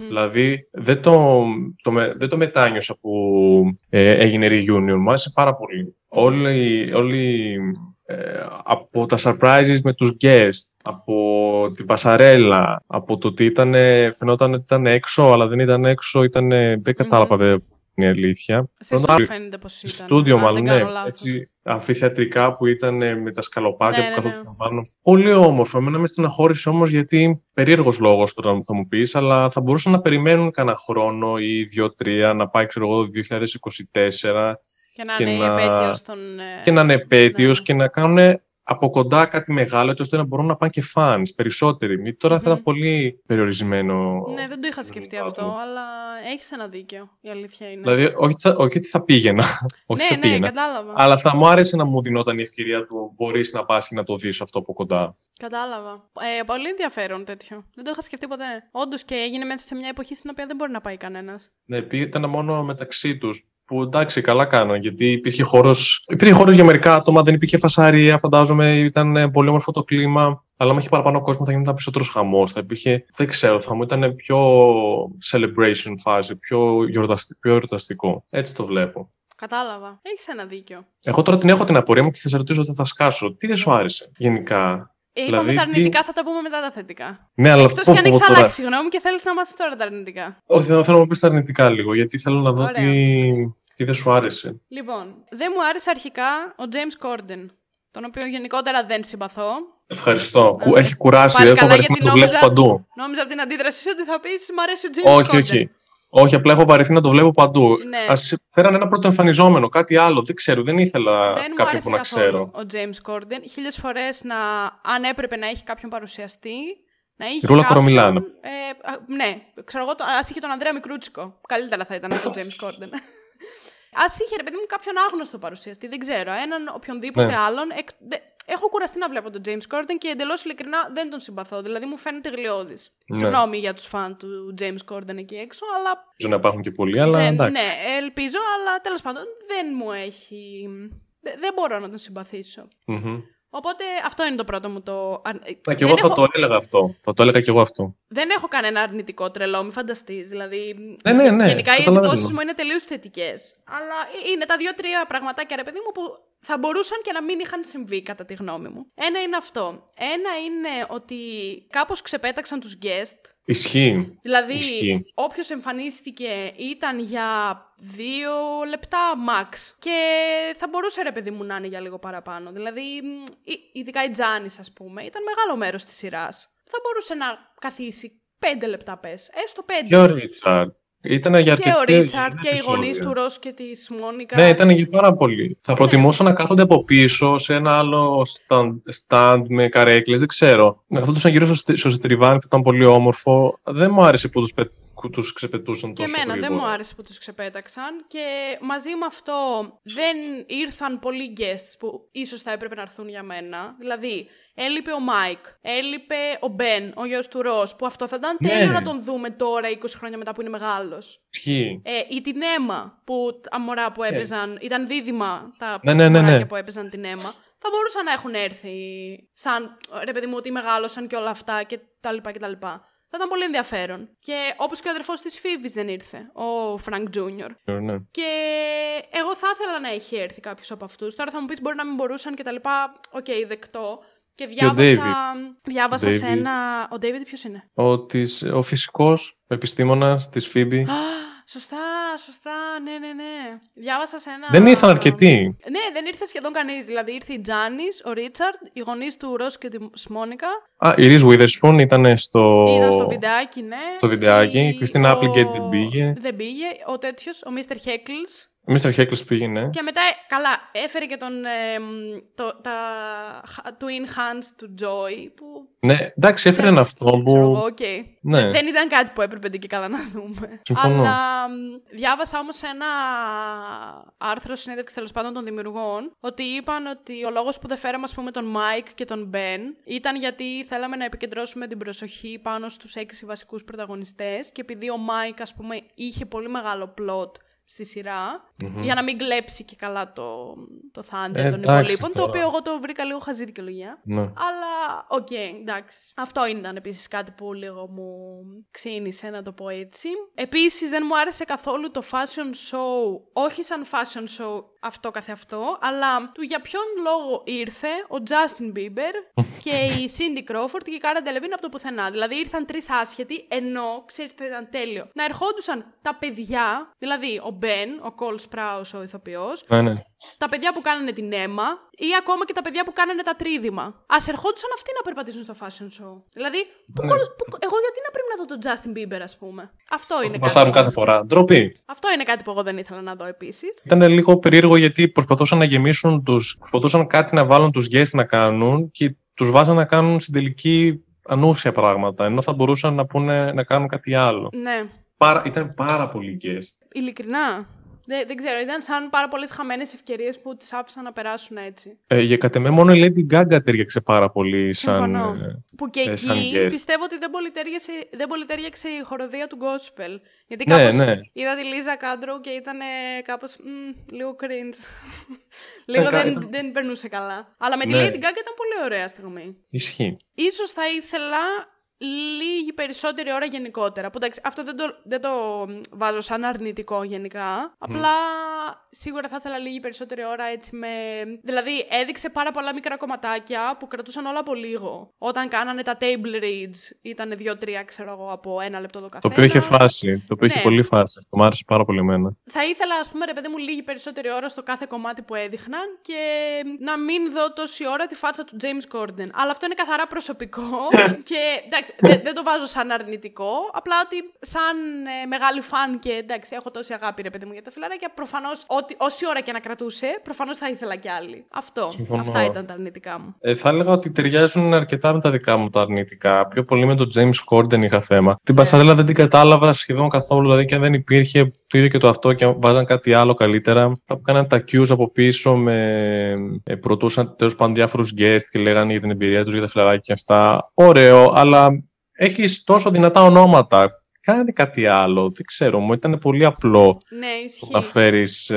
S2: Δηλαδή, δεν το, το, δεν το μετάνιωσα που ε, έγινε reunion. Μου άρεσε πάρα πολύ. Όλοι, όλοι ε, από τα surprises με τους guests, από την πασαρέλα, από το ότι ήταν, φαινόταν ότι ήταν έξω, αλλά δεν ήταν έξω, ήταν, δεν κατάλαβα mm-hmm είναι η αλήθεια.
S1: Σε στούντιο φαίνεται πως ήταν.
S2: Στούντιο μάλλον, ναι. Έτσι, αμφιθεατρικά που ήταν με τα σκαλοπάτια ναι, που ναι, καθόταν ναι. πάνω. Πολύ όμορφο. Εμένα με στεναχώρησε όμως γιατί περίεργος λόγος τώρα θα μου πει, αλλά θα μπορούσαν να περιμένουν κανένα χρόνο ή δύο-τρία να πάει, ξέρω εγώ, 2024.
S1: Και να είναι επέτειος των...
S2: Και να είναι επέτειος ναι. και να κάνουν από κοντά κάτι μεγάλο, έτσι ώστε να μπορούν να πάνε και fans περισσότεροι. Μη τώρα mm-hmm. θα ήταν πολύ περιορισμένο.
S1: Ναι, δεν το είχα σκεφτεί αυτό, αλλά έχεις ένα δίκιο. Η αλήθεια είναι.
S2: Δηλαδή, όχι, θα, όχι ότι θα πήγαινα. όχι
S1: ναι,
S2: θα
S1: ναι,
S2: πήγαινα,
S1: κατάλαβα.
S2: Αλλά θα μου άρεσε να μου δινόταν η ευκαιρία του μπορείς να πας και να το δεις αυτό από κοντά.
S1: Κατάλαβα. Ε, πολύ ενδιαφέρον τέτοιο. Δεν το είχα σκεφτεί ποτέ. Όντως και έγινε μέσα σε μια εποχή στην οποία δεν μπορεί να πάει κανένας.
S2: Ναι, ήταν μόνο μεταξύ τους που εντάξει, καλά κάνω, γιατί υπήρχε χώρος υπήρχε χώρος για μερικά άτομα, δεν υπήρχε φασαρία, φαντάζομαι, ήταν ε, πολύ όμορφο το κλίμα. Αλλά αν είχε παραπάνω κόσμο, θα γινόταν περισσότερος χαμός. Θα υπήρχε, δεν ξέρω, θα μου ήταν πιο celebration φάση, πιο, πιο εορταστικό. Έτσι το βλέπω.
S1: Κατάλαβα. Έχεις ένα δίκιο.
S2: Εγώ τώρα την έχω την απορία μου και θα σε ρωτήσω ότι θα σκάσω. Τι δεν σου άρεσε γενικά;
S1: Ε, είπαμε δηλαδή, τα αρνητικά, θα τα πούμε μετά τα θετικά.
S2: Ναι, αλλά
S1: Εκτός κι αν έχεις αλλάξει γνώμη και θέλεις να μάθεις τώρα τα αρνητικά.
S2: Όχι, θέλω να μου πεις τα αρνητικά λίγο, γιατί θέλω να δω τι, τι δεν σου άρεσε;
S1: Λοιπόν, δεν μου άρεσε αρχικά ο James Corden, τον οποίο γενικότερα δεν συμπαθώ.
S2: Ευχαριστώ. Α, έχει κουράσει, έχω βαρεθεί να το βλέπω παντού.
S1: Νόμιζα από την αντίδρασή σου ότι θα πεις Μ' αρέσει ο James
S2: όχι, Corden. Όχι, όχι. Όχι, απλά έχω βαρεθεί να το βλέπω παντού. Ναι. Α φέραν ένα πρωτοεμφανιζόμενο, κάτι άλλο. Δεν ξέρω, δεν ήθελα δεν κάποιον που να ξέρω.
S1: Ο James Corden. Χίλιες φορές να, αν έπρεπε να έχει κάποιον παρουσιαστή, να είχε.
S2: Ρούλα Κορομιλάνο.
S1: Ε, ναι, ξέρω εγώ, ας είχε τον Ανδρέα Μικρούτσικο. Καλύτερα θα ήταν το James Corden. Α είχε ρε παιδί μου κάποιον άγνωστο παρουσιαστή, δεν ξέρω. Έναν οποιονδήποτε ναι. άλλον. Εκ, δε, έχω κουραστεί να βλέπω τον James Corden και εντελώς ειλικρινά δεν τον συμπαθώ. Δηλαδή μου φαίνεται γλιώδη. Ναι. Συγγνώμη για τους φαν του James Corden εκεί έξω, αλλά.
S2: Ελπίζω να υπάρχουν και πολλοί, αλλά. Δεν, εντάξει.
S1: Ναι, ελπίζω, αλλά τέλος πάντων δεν μου έχει. Δεν μπορώ να τον συμπαθήσω. Mm-hmm. Οπότε αυτό είναι το πρώτο μου το.
S2: Ναι, και εγώ θα έχω... το έλεγα αυτό. Θα το έλεγα και εγώ αυτό.
S1: Δεν έχω κανένα αρνητικό τρελό, μην φανταστείς. Δηλαδή.
S2: Ναι, ναι, ναι.
S1: Γενικά οι εντυπώσεις μου είναι τελείως θετικές. Αλλά είναι τα δύο-τρία πραγματάκια, ρε παιδί μου, που θα μπορούσαν και να μην είχαν συμβεί, κατά τη γνώμη μου. Ένα είναι αυτό. Ένα είναι ότι κάπως ξεπέταξαν τους guest.
S2: Ισχύει.
S1: Δηλαδή, όποιος εμφανίστηκε ήταν για δύο λεπτά max. Και θα μπορούσε ρε παιδί μου να είναι για λίγο παραπάνω. Δηλαδή, ειδικά η Τζάνη, ας πούμε, ήταν μεγάλο μέρος της σειράς. Θα μπορούσε να καθίσει πέντε λεπτά, πες. Έστω πέντε.
S2: Και ο Ρίτσαρτ; Ήταν για
S1: και ο Ρίτσαρτ και οι γονείς του Ρος και της Μόνικα.
S2: Ναι, ήταν για πάρα πολύ. Θα προτιμούσα να κάθονται από πίσω σε ένα άλλο stand, με καρέκλες, δεν ξέρω. Αυτό του γύρω στο, στο στριβάν ήταν πολύ όμορφο. Δεν μου άρεσε που τους τους ξεπετούσαν
S1: Και
S2: τόσο
S1: εμένα δεν
S2: γρήγορα.
S1: μου άρεσε που τους ξεπέταξαν και μαζί με αυτό δεν ήρθαν πολλοί guests που ίσως θα έπρεπε να έρθουν για μένα. Δηλαδή, έλειπε ο Μάικ, έλειπε ο Μπεν, ο γιος του Ρος, που αυτό θα ήταν
S2: Ναι.
S1: τέλειο να τον δούμε τώρα 20 χρόνια μετά που είναι μεγάλος.
S2: Ισχύει.
S1: Ε, ή την Έμα, που τα μωρά που έπαιζαν, ήταν δίδυμα τα
S2: Ναι, ναι, ναι,
S1: μωράκια
S2: ναι.
S1: που έπαιζαν την Έμα. Θα μπορούσαν να έχουν έρθει σαν, ρε παιδί μου, ότι μεγάλωσαν και όλα αυτά και τα λοιπά και τα λοιπά. Θα ήταν πολύ ενδιαφέρον. Και όπως και ο αδερφός της Φίβης δεν ήρθε, ο Frank Junior.
S2: Ναι.
S1: Και εγώ θα ήθελα να έχει έρθει κάποιος από αυτούς. Τώρα θα μου πεις μπορεί να μην μπορούσαν και τα λοιπά. Οκ, δεκτό. Και διάβασα, διάβασα σε
S2: David.
S1: ένα... Ο Ντέιβιντ ποιος είναι;
S2: Ο, της, ο φυσικός επιστήμονας της Φίμπη.
S1: Α, σωστά, σωστά, ναι, ναι, ναι. Διάβασα σε ένα...
S2: Δεν ήρθαν αρκετοί.
S1: Ναι, δεν ήρθε σχεδόν κανείς. Δηλαδή ήρθε η Janice, ο Ρίτσαρντ, οι γονείς του Ρος και της Μόνικα.
S2: Α, η Reese Witherspoon ήταν στο...
S1: Ήταν στο βιντεάκι, ναι.
S2: στο βιντεάκι. Η Christina
S1: ο-
S2: Applegate δεν πήγε.
S1: Δεν πήγε. Ο τέτοιος, ο Mr. Heckles.
S2: Ο Mr. Heckles πήγε, ναι.
S1: Και μετά, ε, καλά, έφερε και τον, ε, μ, το, τα χα- twin hands του Joey που...
S2: Ναι, εντάξει, έφεραν
S1: εντάξει,
S2: αυτό που...
S1: ξέρω εγώ, οκ.
S2: Ναι.
S1: Δεν ήταν κάτι που έπρεπε και καλά να δούμε.
S2: Συμφωνώ.
S1: Αλλά μ, διάβασα όμως ένα άρθρο συνέντευξη τέλος πάντων των δημιουργών ότι είπαν ότι ο λόγος που δεν φέραμε ας πούμε τον Μάικ και τον Μπεν ήταν γιατί θέλαμε να επικεντρώσουμε την προσοχή πάνω στους έξι βασικούς πρωταγωνιστές και επειδή ο Μάικ ας πούμε είχε πολύ μεγάλο plot στη σειρά
S2: Μμμ.
S1: για να μην κλέψει και καλά το, το Thunder
S2: Ε,
S1: των
S2: εντάξει
S1: υπολοίπων, το
S2: τώρα.
S1: οποίο εγώ το βρήκα λίγο χαζή δικαιολογία.
S2: Ναι.
S1: Αλλά, οκ, εντάξει. Αυτό ήταν επίσης κάτι που λίγο μου ξίνισε, να το πω έτσι. Επίσης, δεν μου άρεσε καθόλου το fashion show, όχι σαν fashion show αυτό καθεαυτό, αλλά του για ποιον λόγο ήρθε ο Justin Bieber και η Cindy Crawford και η Cara Delevingne από το πουθενά. Δηλαδή ήρθαν τρεις άσχετοι, ενώ, ξέρεις τι ήταν τέλειο, να ερχόντουσαν τα παιδιά, δηλαδή ο Ben, ο Cole Sprouse ο ηθοποιός,
S2: Ναι, ναι.
S1: τα παιδιά που κάνανε την αίμα ή ακόμα και τα παιδιά που κάνανε τα τρίδημα. Α ερχόντουσαν αυτοί να περπατήσουν στο fashion show. Δηλαδή, που
S2: Ναι.
S1: κολ- που- εγώ γιατί να πρέπει να δω τον Justin Bieber, ας πούμε; Αυτό είναι, κάτι,
S2: Πασάρουν κάθε φορά. Ντροπή.
S1: αυτό είναι κάτι που εγώ δεν ήθελα να δω επίσης.
S2: Ήταν λίγο περίεργο γιατί προσπαθούσαν να γεμίσουν τους... Προσπαθούσαν κάτι να βάλουν τους guests να κάνουν και τους βάζαν να κάνουν στην τελική ανούσια πράγματα, ενώ θα μπορούσαν να, πούνε, να κάνουν κάτι άλλο.
S1: Ναι.
S2: Πάρα, ήταν πάρα πολλοί guests.
S1: Ειλικρινά. Δεν, δεν ξέρω, ήταν σαν πάρα πολλές χαμένες ευκαιρίες που τις άφησαν να περάσουν έτσι.
S2: Ε, για κατ' εμέ μόνο η Lady Gaga τέριαξε πάρα πολύ σαν...
S1: Συμφωνώ.
S2: ε,
S1: Που και
S2: ε, σαν
S1: εκεί
S2: guest.
S1: πιστεύω ότι δεν πολυτέριαξε, δεν πολυτέριαξε η χοροδία του gospel. Γιατί
S2: Ναι,
S1: κάπως
S2: ναι.
S1: είδα τη Λίζα Κάντρο και ήταν κάπως μ, λίγο cringe. λίγο
S2: κα-
S1: δεν,
S2: ήταν-
S1: δεν περνούσε καλά. Αλλά με τη
S2: Ναι.
S1: Lady Gaga ήταν πολύ ωραία στιγμή.
S2: Ισχύει.
S1: Ίσως θα ήθελα λίγη περισσότερη ώρα γενικότερα. Που εντάξει, αυτό δεν το, δεν το βάζω σαν αρνητικό γενικά. Απλά σίγουρα θα ήθελα λίγη περισσότερη ώρα έτσι με. Δηλαδή, έδειξε πάρα πολλά μικρά κομματάκια που κρατούσαν όλα από λίγο. Όταν κάνανε τα table reads, ήταν δύο-τρία, ξέρω εγώ, από ένα λεπτό το
S2: Το
S1: καθένα.
S2: οποίο είχε φάση. Το οποίο είχε
S1: Ναι.
S2: πολύ φάση. Το μου άρεσε πάρα πολύ εμένα.
S1: Θα ήθελα, ας πούμε, ρε παιδί μου, λίγη περισσότερη ώρα στο κάθε κομμάτι που έδειχναν και να μην δω τόση ώρα τη φάτσα του James Corden. Αλλά αυτό είναι καθαρά προσωπικό και εντάξει, δεν, δεν το βάζω σαν αρνητικό. Απλά ότι σαν ε, μεγάλη φαν και εντάξει, έχω τόση αγάπη, ρε παιδί μου, για τα φιλαράκια. Προφανώς, όση ώρα και να κρατούσε, προφανώς θα ήθελα κι άλλη. Αυτό.
S2: Συμφωνώ.
S1: Αυτά ήταν τα αρνητικά μου.
S2: Ε, θα έλεγα ότι ταιριάζουν αρκετά με τα δικά μου τα αρνητικά. Πιο πολύ με τον James Corden είχα θέμα. Την
S1: Ναι.
S2: Πασαρέλα δεν την κατάλαβα σχεδόν καθόλου. Δηλαδή και αν δεν υπήρχε το ίδιο και το αυτό και βάζαν κάτι άλλο καλύτερα. Αυτά που κάναν τα cues από πίσω με. Ε, προτούσαν τέλος πάντων διάφορους guests και λέγανε για την εμπειρία τους για τα φιλαράκια και αυτά. Ωραίο, αλλά έχεις τόσο δυνατά ονόματα. Κάνε κάτι άλλο. Δεν ξέρω, μου ήταν πολύ απλό
S1: Ναι,
S2: το
S1: ισχύει.
S2: να φέρεις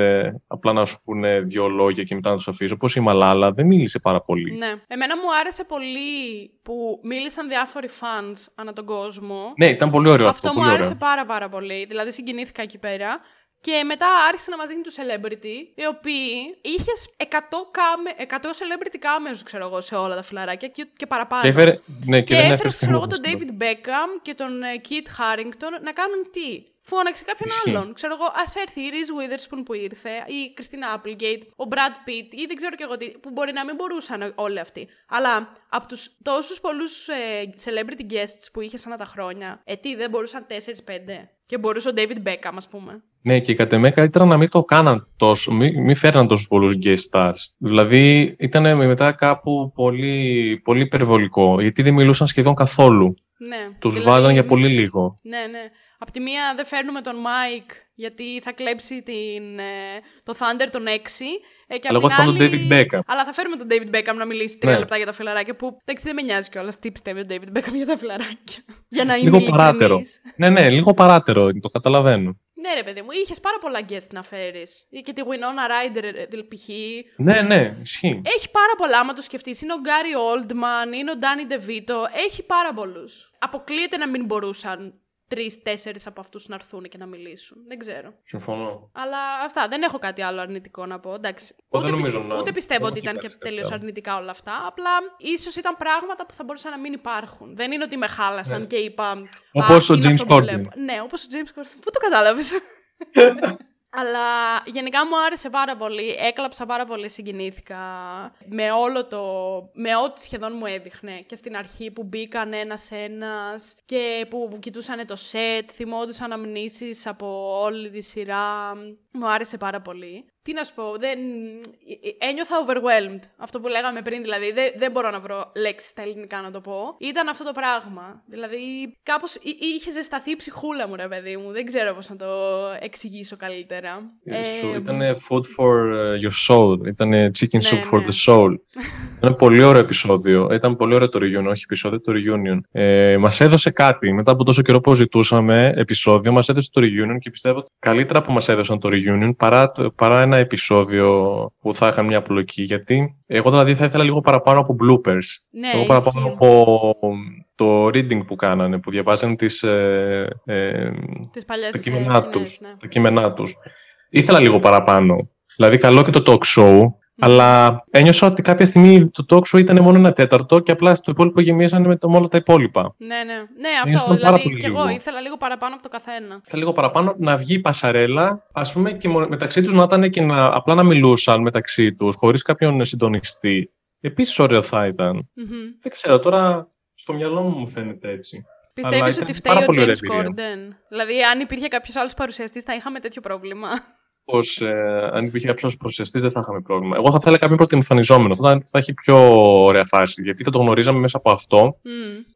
S2: απλά να σου πούνε δύο λόγια και μετά να τους αφήσει. Όπως η Μαλάλα δεν μίλησε πάρα πολύ.
S1: Ναι. Εμένα μου άρεσε πολύ που μίλησαν διάφοροι fans ανά τον κόσμο.
S2: Ναι, ήταν πολύ ωραίο αυτό.
S1: Αυτό μου
S2: πολύ
S1: άρεσε
S2: ωραίο.
S1: πάρα πάρα πολύ. Δηλαδή συγκινήθηκα εκεί πέρα. Και μετά άρχισε να μας δίνει τους celebrity, οι οποίοι είχες 100, κάμε, 100 celebrity cameos, ξέρω εγώ, σε όλα τα φιλαράκια και, και παραπάνω.
S2: Και έφερε, ναι, και,
S1: Και
S2: δεν
S1: έφερε, ξέρω εγώ,
S2: στιγμές.
S1: τον David Beckham και τον ε, Kit Harrington να κάνουν τι; Φώναξε κάποιον
S2: Ισχύει.
S1: άλλον. Ξέρω εγώ, ας έρθει η Reese Witherspoon που ήρθε, η Christina Applegate, ο Brad Pitt ή δεν ξέρω και εγώ τι, που μπορεί να μην μπορούσαν όλοι αυτοί. Αλλά από τους τόσους πολλούς celebrity guests που είχες ανά τα χρόνια, ε, τι δεν μπορούσαν 4-5. Και μπορούσε ο David Beckham, ας πούμε.
S2: Ναι, και κατ' εμέ καλύτερα να μην το κάναν τόσο, μην, μην φέρναν τόσους πολλούς guest stars. Δηλαδή ήταν μετά κάπου πολύ, πολύ υπερβολικό, γιατί δεν μιλούσαν σχεδόν καθόλου.
S1: Ναι.
S2: Τους
S1: Δηλαδή,
S2: βάζαν για πολύ λίγο.
S1: Ναι, ναι. Απ' τη μία δεν φέρνουμε τον Mike γιατί θα κλέψει την, ε, το Thunder τον 6. Ε, και
S2: Αλλά
S1: απ'
S2: εγώ
S1: την
S2: θα τον
S1: άλλη-
S2: David Beckham.
S1: Αλλά θα φέρουμε τον David Beckham να μιλήσει τρία
S2: Ναι.
S1: λεπτά για τα φιλαράκια που εντάξει δεν με νοιάζει κιόλας. Τι πιστεύει ο David Beckham για τα φιλαράκια. για να είναι
S2: Λίγο
S1: ειλικρινής.
S2: παράτερο. Ναι, ναι, λίγο παράτερο, το καταλαβαίνω.
S1: Ναι, ρε παιδί μου, είχες πάρα πολλά guest να φέρεις. Και τη Winona Ryder, ε, ε, π.χ.
S2: Ναι, ναι, ισχύει.
S1: Έχει πάρα πολλά, άμα το σκεφτείς. Είναι ο Γκάρι Oldman, είναι ο Ντάνι Ντεβίτο. Έχει πάρα πολλούς. Αποκλείεται να μην μπορούσαν τρει-τέσσερι από αυτούς να έρθουν και να μιλήσουν. Δεν ξέρω.
S2: Συμφωνώ.
S1: Αλλά αυτά. Δεν έχω κάτι άλλο αρνητικό να πω. Εντάξει.
S2: Εγώ δεν
S1: Ούτε,
S2: νομίζω
S1: πιστε-
S2: να-
S1: ούτε πιστεύω
S2: δεν
S1: ότι
S2: έχει
S1: ήταν και
S2: υπάρξει κάτι
S1: τελείως
S2: άλλο.
S1: αρνητικά όλα αυτά. Απλά ίσως ήταν πράγματα που θα μπορούσαν να μην υπάρχουν. Δεν είναι ότι με χάλασαν
S2: Ναι.
S1: και είπα. «Α,
S2: Όπως ο
S1: είναι
S2: James
S1: αυτό που
S2: Corden.
S1: βλέπω». Ναι, όπως ο James Corden. Πού το κατάλαβε. Αλλά γενικά μου άρεσε πάρα πολύ. Έκλαψα πάρα πολύ, συγκινήθηκα με όλο το. με ό,τι σχεδόν μου έδειχνε. Και στην αρχή που μπήκαν ένα-ένα και που, που κοιτούσαν το σετ, θυμόντουσαν αμνήσεις από όλη τη σειρά. Μου άρεσε πάρα πολύ. Τι να σου πω, δεν... ένιωθα overwhelmed. Αυτό που λέγαμε πριν, δηλαδή δεν, δεν μπορώ να βρω λέξεις στα ελληνικά να το πω. Ήταν αυτό το πράγμα. Δηλαδή κάπως εί- είχε ζεσταθεί η ψυχούλα μου, ρε παιδί μου. Δεν ξέρω πώς να το εξηγήσω καλύτερα.
S2: Σου
S1: Ε,
S2: ήταν food for uh, your soul. Ήταν chicken
S1: Ναι,
S2: soup for
S1: ναι.
S2: the soul. Ήταν πολύ ωραίο επεισόδιο. Ήταν πολύ ωραίο το reunion, όχι επεισόδιο, το reunion. Ε, μας έδωσε κάτι. Μετά από τόσο καιρό που ζητούσαμε επεισόδιο, μας έδωσε το reunion και πιστεύω ότι καλύτερα που μας έδωσαν το reunion παρά, το- παρά ένα επεισόδιο που θα είχαν μια απλοκή. Γιατί εγώ δηλαδή θα ήθελα λίγο παραπάνω από bloopers.
S1: ναι,
S2: Εγώ παραπάνω
S1: ισχύει.
S2: από το reading που κάνανε, που διαβάζανε τις, ε, ε,
S1: Τις παλιές
S2: τα
S1: ε,
S2: κείμενά
S1: σκηνές,
S2: τους.
S1: ναι.
S2: Τα κείμενά τους. Ήθελα λίγο παραπάνω. Δηλαδή, καλό και το talk show, αλλά ένιωσα ότι κάποια στιγμή το talk show ήταν μόνο ένα τέταρτο και απλά στο υπόλοιπο γεμίζανε με, το, με όλα τα υπόλοιπα.
S1: Ναι, ναι. Ναι,
S2: Ήσταν
S1: αυτό.
S2: πάρα
S1: Δηλαδή
S2: πολύ
S1: και εγώ
S2: λίγο.
S1: ήθελα λίγο παραπάνω από το καθένα.
S2: Ήθελα λίγο παραπάνω να βγει η πασαρέλα, ας πούμε, και μο- μεταξύ τους να ήταν και να, απλά να μιλούσαν μεταξύ τους, χωρίς κάποιον συντονιστή. Επίσης ωραίο θα ήταν.
S1: Μμμ.
S2: Δεν ξέρω, τώρα στο μυαλό μου μου φαίνεται έτσι. Αλλά
S1: Πιστεύεις
S2: ήταν
S1: ότι φταίει
S2: πάρα
S1: ο
S2: πολύ ωραία
S1: James
S2: εμπειρία.
S1: Corden; Δηλαδή, αν υπήρχε κάποιος άλλος παρουσιαστής, θα είχαμε τέτοιο πρόβλημα.
S2: Πως ε, αν υπήρχε κάποιος προσιαστή δεν θα είχαμε πρόβλημα. Εγώ θα θέλα κάποιον πρωτοεμφανιζόμενο. Θα, θα έχει πιο ωραία φάση. Γιατί θα το γνωρίζαμε μέσα από αυτό
S1: Μμ.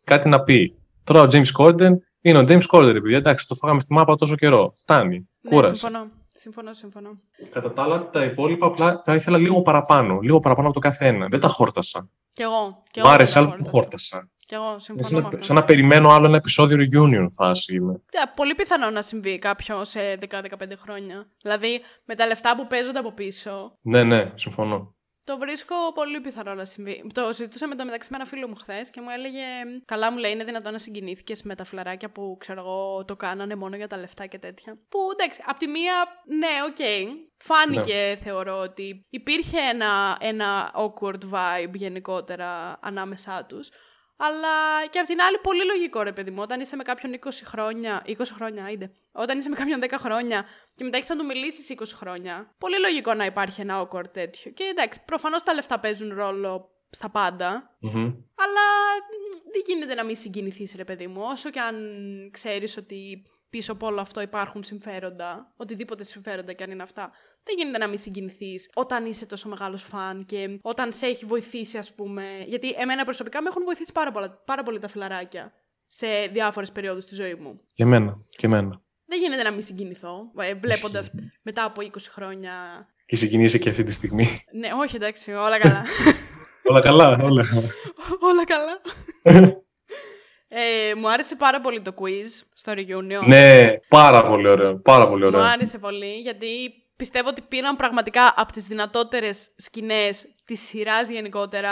S2: κάτι να πει. Τώρα ο James Corden είναι ο James Corden, επειδή εντάξει, το φάγαμε στη μάπα τόσο καιρό. Φτάνει.
S1: Ναι,
S2: Κούρασε.
S1: συμφωνώ. Συμφωνώ, συμφωνώ.
S2: Κατά τα άλλα, τα υπόλοιπα απλά τα ήθελα λίγο παραπάνω. Λίγο παραπάνω από το καθένα. Δεν τα χόρτασα.
S1: Κι εγώ. Κι
S2: Μ'
S1: εγώ
S2: άρεσε,
S1: δεν
S2: αλλά
S1: τα
S2: δεν το
S1: χόρτασα.
S2: Χόρτασα.
S1: Κι εγώ
S2: Είναι
S1: συμφωνώ
S2: σαν,
S1: με
S2: να,
S1: αυτό.
S2: σαν να περιμένω άλλο ένα επεισόδιο reunion φάση είμαι.
S1: Ναι, πολύ πιθανό να συμβεί κάποιο σε 10-15 χρόνια. Δηλαδή, με τα λεφτά που παίζονται από πίσω,
S2: Ναι, ναι, συμφωνώ.
S1: το βρίσκω πολύ πιθανό να συμβεί. Το συζητούσα με το μεταξύ με ένα φίλο μου χθες και μου έλεγε: Καλά, μου λέει, είναι δυνατόν να συγκινήθηκες με τα φλαράκια που ξέρω εγώ το κάνανε μόνο για τα λεφτά και τέτοια. Που εντάξει, απ' τη μία, ναι, οκ. Φάνηκε, θεωρώ, ότι υπήρχε ένα, ένα awkward vibe γενικότερα ανάμεσά τους. Αλλά και απ' την άλλη, πολύ λογικό ρε παιδί μου. Όταν είσαι με κάποιον 20 χρόνια. 20 χρόνια, είδες. Όταν είσαι με κάποιον 10 χρόνια και μετά έχεις να του μιλήσεις 20 χρόνια. Πολύ λογικό να υπάρχει ένα awkward τέτοιο. Και εντάξει, προφανώς τα λεφτά παίζουν ρόλο στα πάντα.
S2: Μμμ.
S1: Αλλά μ, δεν γίνεται να μην συγκινηθείς, ρε παιδί μου. Όσο και αν ξέρεις ότι πίσω από όλο αυτό υπάρχουν συμφέροντα, οτιδήποτε συμφέροντα και αν είναι αυτά, δεν γίνεται να μην συγκινηθείς όταν είσαι τόσο μεγάλος φαν και όταν σε έχει βοηθήσει, ας πούμε. Γιατί εμένα προσωπικά με έχουν βοηθήσει πάρα, πολλά, πάρα πολύ τα φιλαράκια σε διάφορες περιόδους τη ζωή μου.
S2: Και εμένα. Και εμένα.
S1: Δεν γίνεται να μην συγκινηθώ, βλέποντας μετά από 20 χρόνια.
S2: Και συγκινήσει και αυτή τη στιγμή.
S1: Ναι, όχι εντάξει, όλα καλά.
S2: όλα καλά, όλα.
S1: όλα καλά. Ε, μου άρεσε πάρα πολύ το quiz στο reunion.
S2: ναι, πάρα πολύ ωραίο. Πάρα πολύ
S1: Μου
S2: ωραίο.
S1: άρεσε πολύ γιατί πιστεύω ότι πήραν πραγματικά από τις δυνατότερες σκηνές της σειράς γενικότερα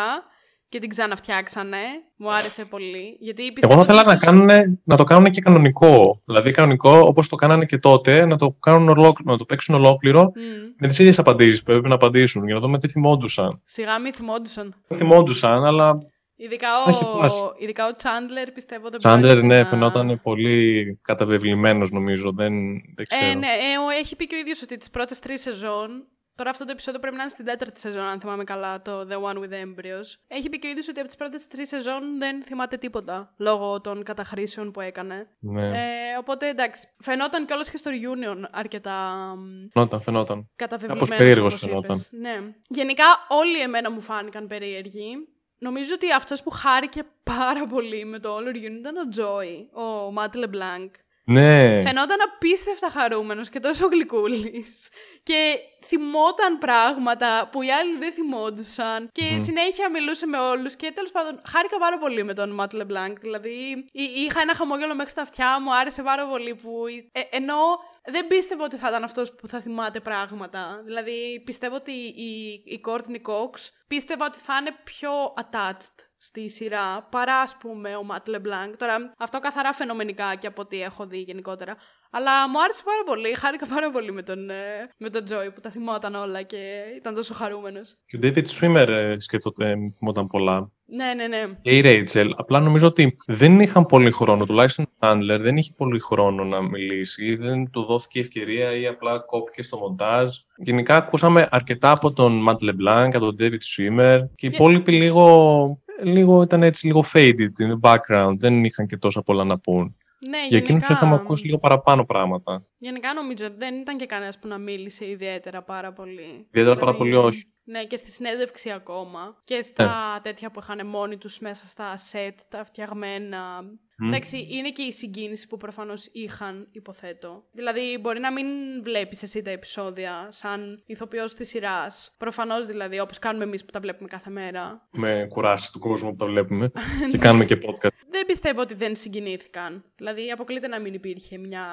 S1: και την ξαναφτιάξανε. Μου άρεσε πολύ. Γιατί πιστεύω
S2: Εγώ θα ήθελα
S1: ότι
S2: να,
S1: ίσως-
S2: κάνουνε, να το κάνουν και κανονικό. Δηλαδή κανονικό όπως το κάνανε και τότε, να το, κάνουν ολόκληρο, να το παίξουν ολόκληρο
S1: Μμ.
S2: με τις ίδιες απαντήσεις που έπρεπε να απαντήσουν για να δούμε τι θυμόντουσαν.
S1: Σιγά μη θυμόντουσαν.
S2: Δεν θυμόντουσαν, αλλά
S1: Ειδικά
S2: Θα έχει
S1: ο,
S2: φάση.
S1: ειδικά ο Chandler πιστεύω δεν
S2: Τσάντλερ
S1: πρόκειται
S2: ναι,
S1: να-
S2: φαινόταν πολύ καταβεβλημένος νομίζω. Δεν, δεν ξέρω.
S1: Ε, ναι, ε, ο- έχει πει και ο ίδιος ότι τις πρώτες τρεις σεζόν Τώρα αυτό το επεισόδιο πρέπει να είναι στην τέταρτη σεζόν, αν θυμάμαι καλά, το The One with the Embryos. Έχει πει και ο ίδιος ότι από τις πρώτες τρεις σεζόν δεν θυμάται τίποτα, λόγω των καταχρήσεων που έκανε.
S2: Ναι.
S1: Ε, οπότε εντάξει, φαινόταν κιόλας και στο Reunion αρκετά μ,
S2: Φαινόταν, φαινόταν.
S1: καταβεβλημένος,
S2: περίεργος
S1: όπως
S2: φαινόταν.
S1: είπες. Ναι. Γενικά όλοι εμένα μου φάνηκαν περίεργοι. Νομίζω ότι αυτός που χάρηκε πάρα πολύ με το όλο reunion ήταν ο Τζόι, ο Ματ ΛεΜπλανκ.
S2: Ναι.
S1: Φαινόταν απίστευτα χαρούμενος και τόσο γλυκούλης. Και θυμόταν πράγματα που οι άλλοι δεν θυμόντουσαν. Και
S2: Μμμ.
S1: συνέχεια μιλούσε με όλους. Και τέλος πάντων, χάρηκα πάρα πολύ με τον Ματ Λεμπλάνκ. Δηλαδή, εί- είχα ένα χαμόγελο μέχρι τα αυτιά μου. Άρεσε πάρα πολύ που. ε, ενώ δεν πίστευα ότι θα ήταν αυτός που θα θυμάται πράγματα. Δηλαδή, πιστεύω ότι η, η Courtney Cox πίστευα ότι θα είναι πιο attached στη σειρά παρά ας πούμε ο Ματ Λεμπλάνκ. Τώρα αυτό καθαρά φαινομενικά και από ό,τι έχω δει γενικότερα. Αλλά μου άρεσε πάρα πολύ, χάρηκα πάρα πολύ με τον, ε, με τον Τζόι που τα θυμόταν όλα και ήταν τόσο χαρούμενος.
S2: Και ο David Swimmer ε, σκέφτονται, ε, θυμόταν πολλά.
S1: Ναι, ναι, ναι.
S2: Και η Rachel. Απλά νομίζω ότι δεν είχαν πολύ χρόνο. Τουλάχιστον ο Chandler δεν είχε πολύ χρόνο να μιλήσει. Δεν του δόθηκε ευκαιρία ή απλά κόπηκε στο μοντάζ. Γενικά ακούσαμε αρκετά από τον Matt LeBlanc, από τον David Swimmer και οι
S1: Και-
S2: υπόλοιποι λίγο, λίγο ήταν έτσι λίγο faded in the background. Δεν είχαν και τόσα πολλά να πούν.
S1: Ναι,
S2: Για εκείνους
S1: γενικά,
S2: είχαμε ακούσει λίγο παραπάνω πράγματα.
S1: γενικά νομίζω ότι δεν ήταν και κανένας που να μίλησε ιδιαίτερα πάρα πολύ.
S2: Ιδιαίτερα πάρα πολύ όχι.
S1: Ναι, και στη συνέντευξη ακόμα. Και στα τέτοια που είχαν μόνοι τους μέσα στα σετ, τα φτιαγμένα.
S2: Μμ.
S1: Εντάξει, είναι και η συγκίνηση που προφανώς είχαν, υποθέτω. Δηλαδή, μπορεί να μην βλέπεις εσύ τα επεισόδια σαν ηθοποιός της σειράς. Προφανώς δηλαδή, όπως κάνουμε εμείς που τα βλέπουμε κάθε μέρα.
S2: Με κουράσει του κόσμου που τα βλέπουμε και κάνουμε και podcast.
S1: Δεν πιστεύω ότι δεν συγκινήθηκαν. Δηλαδή, αποκλείται να μην υπήρχε μια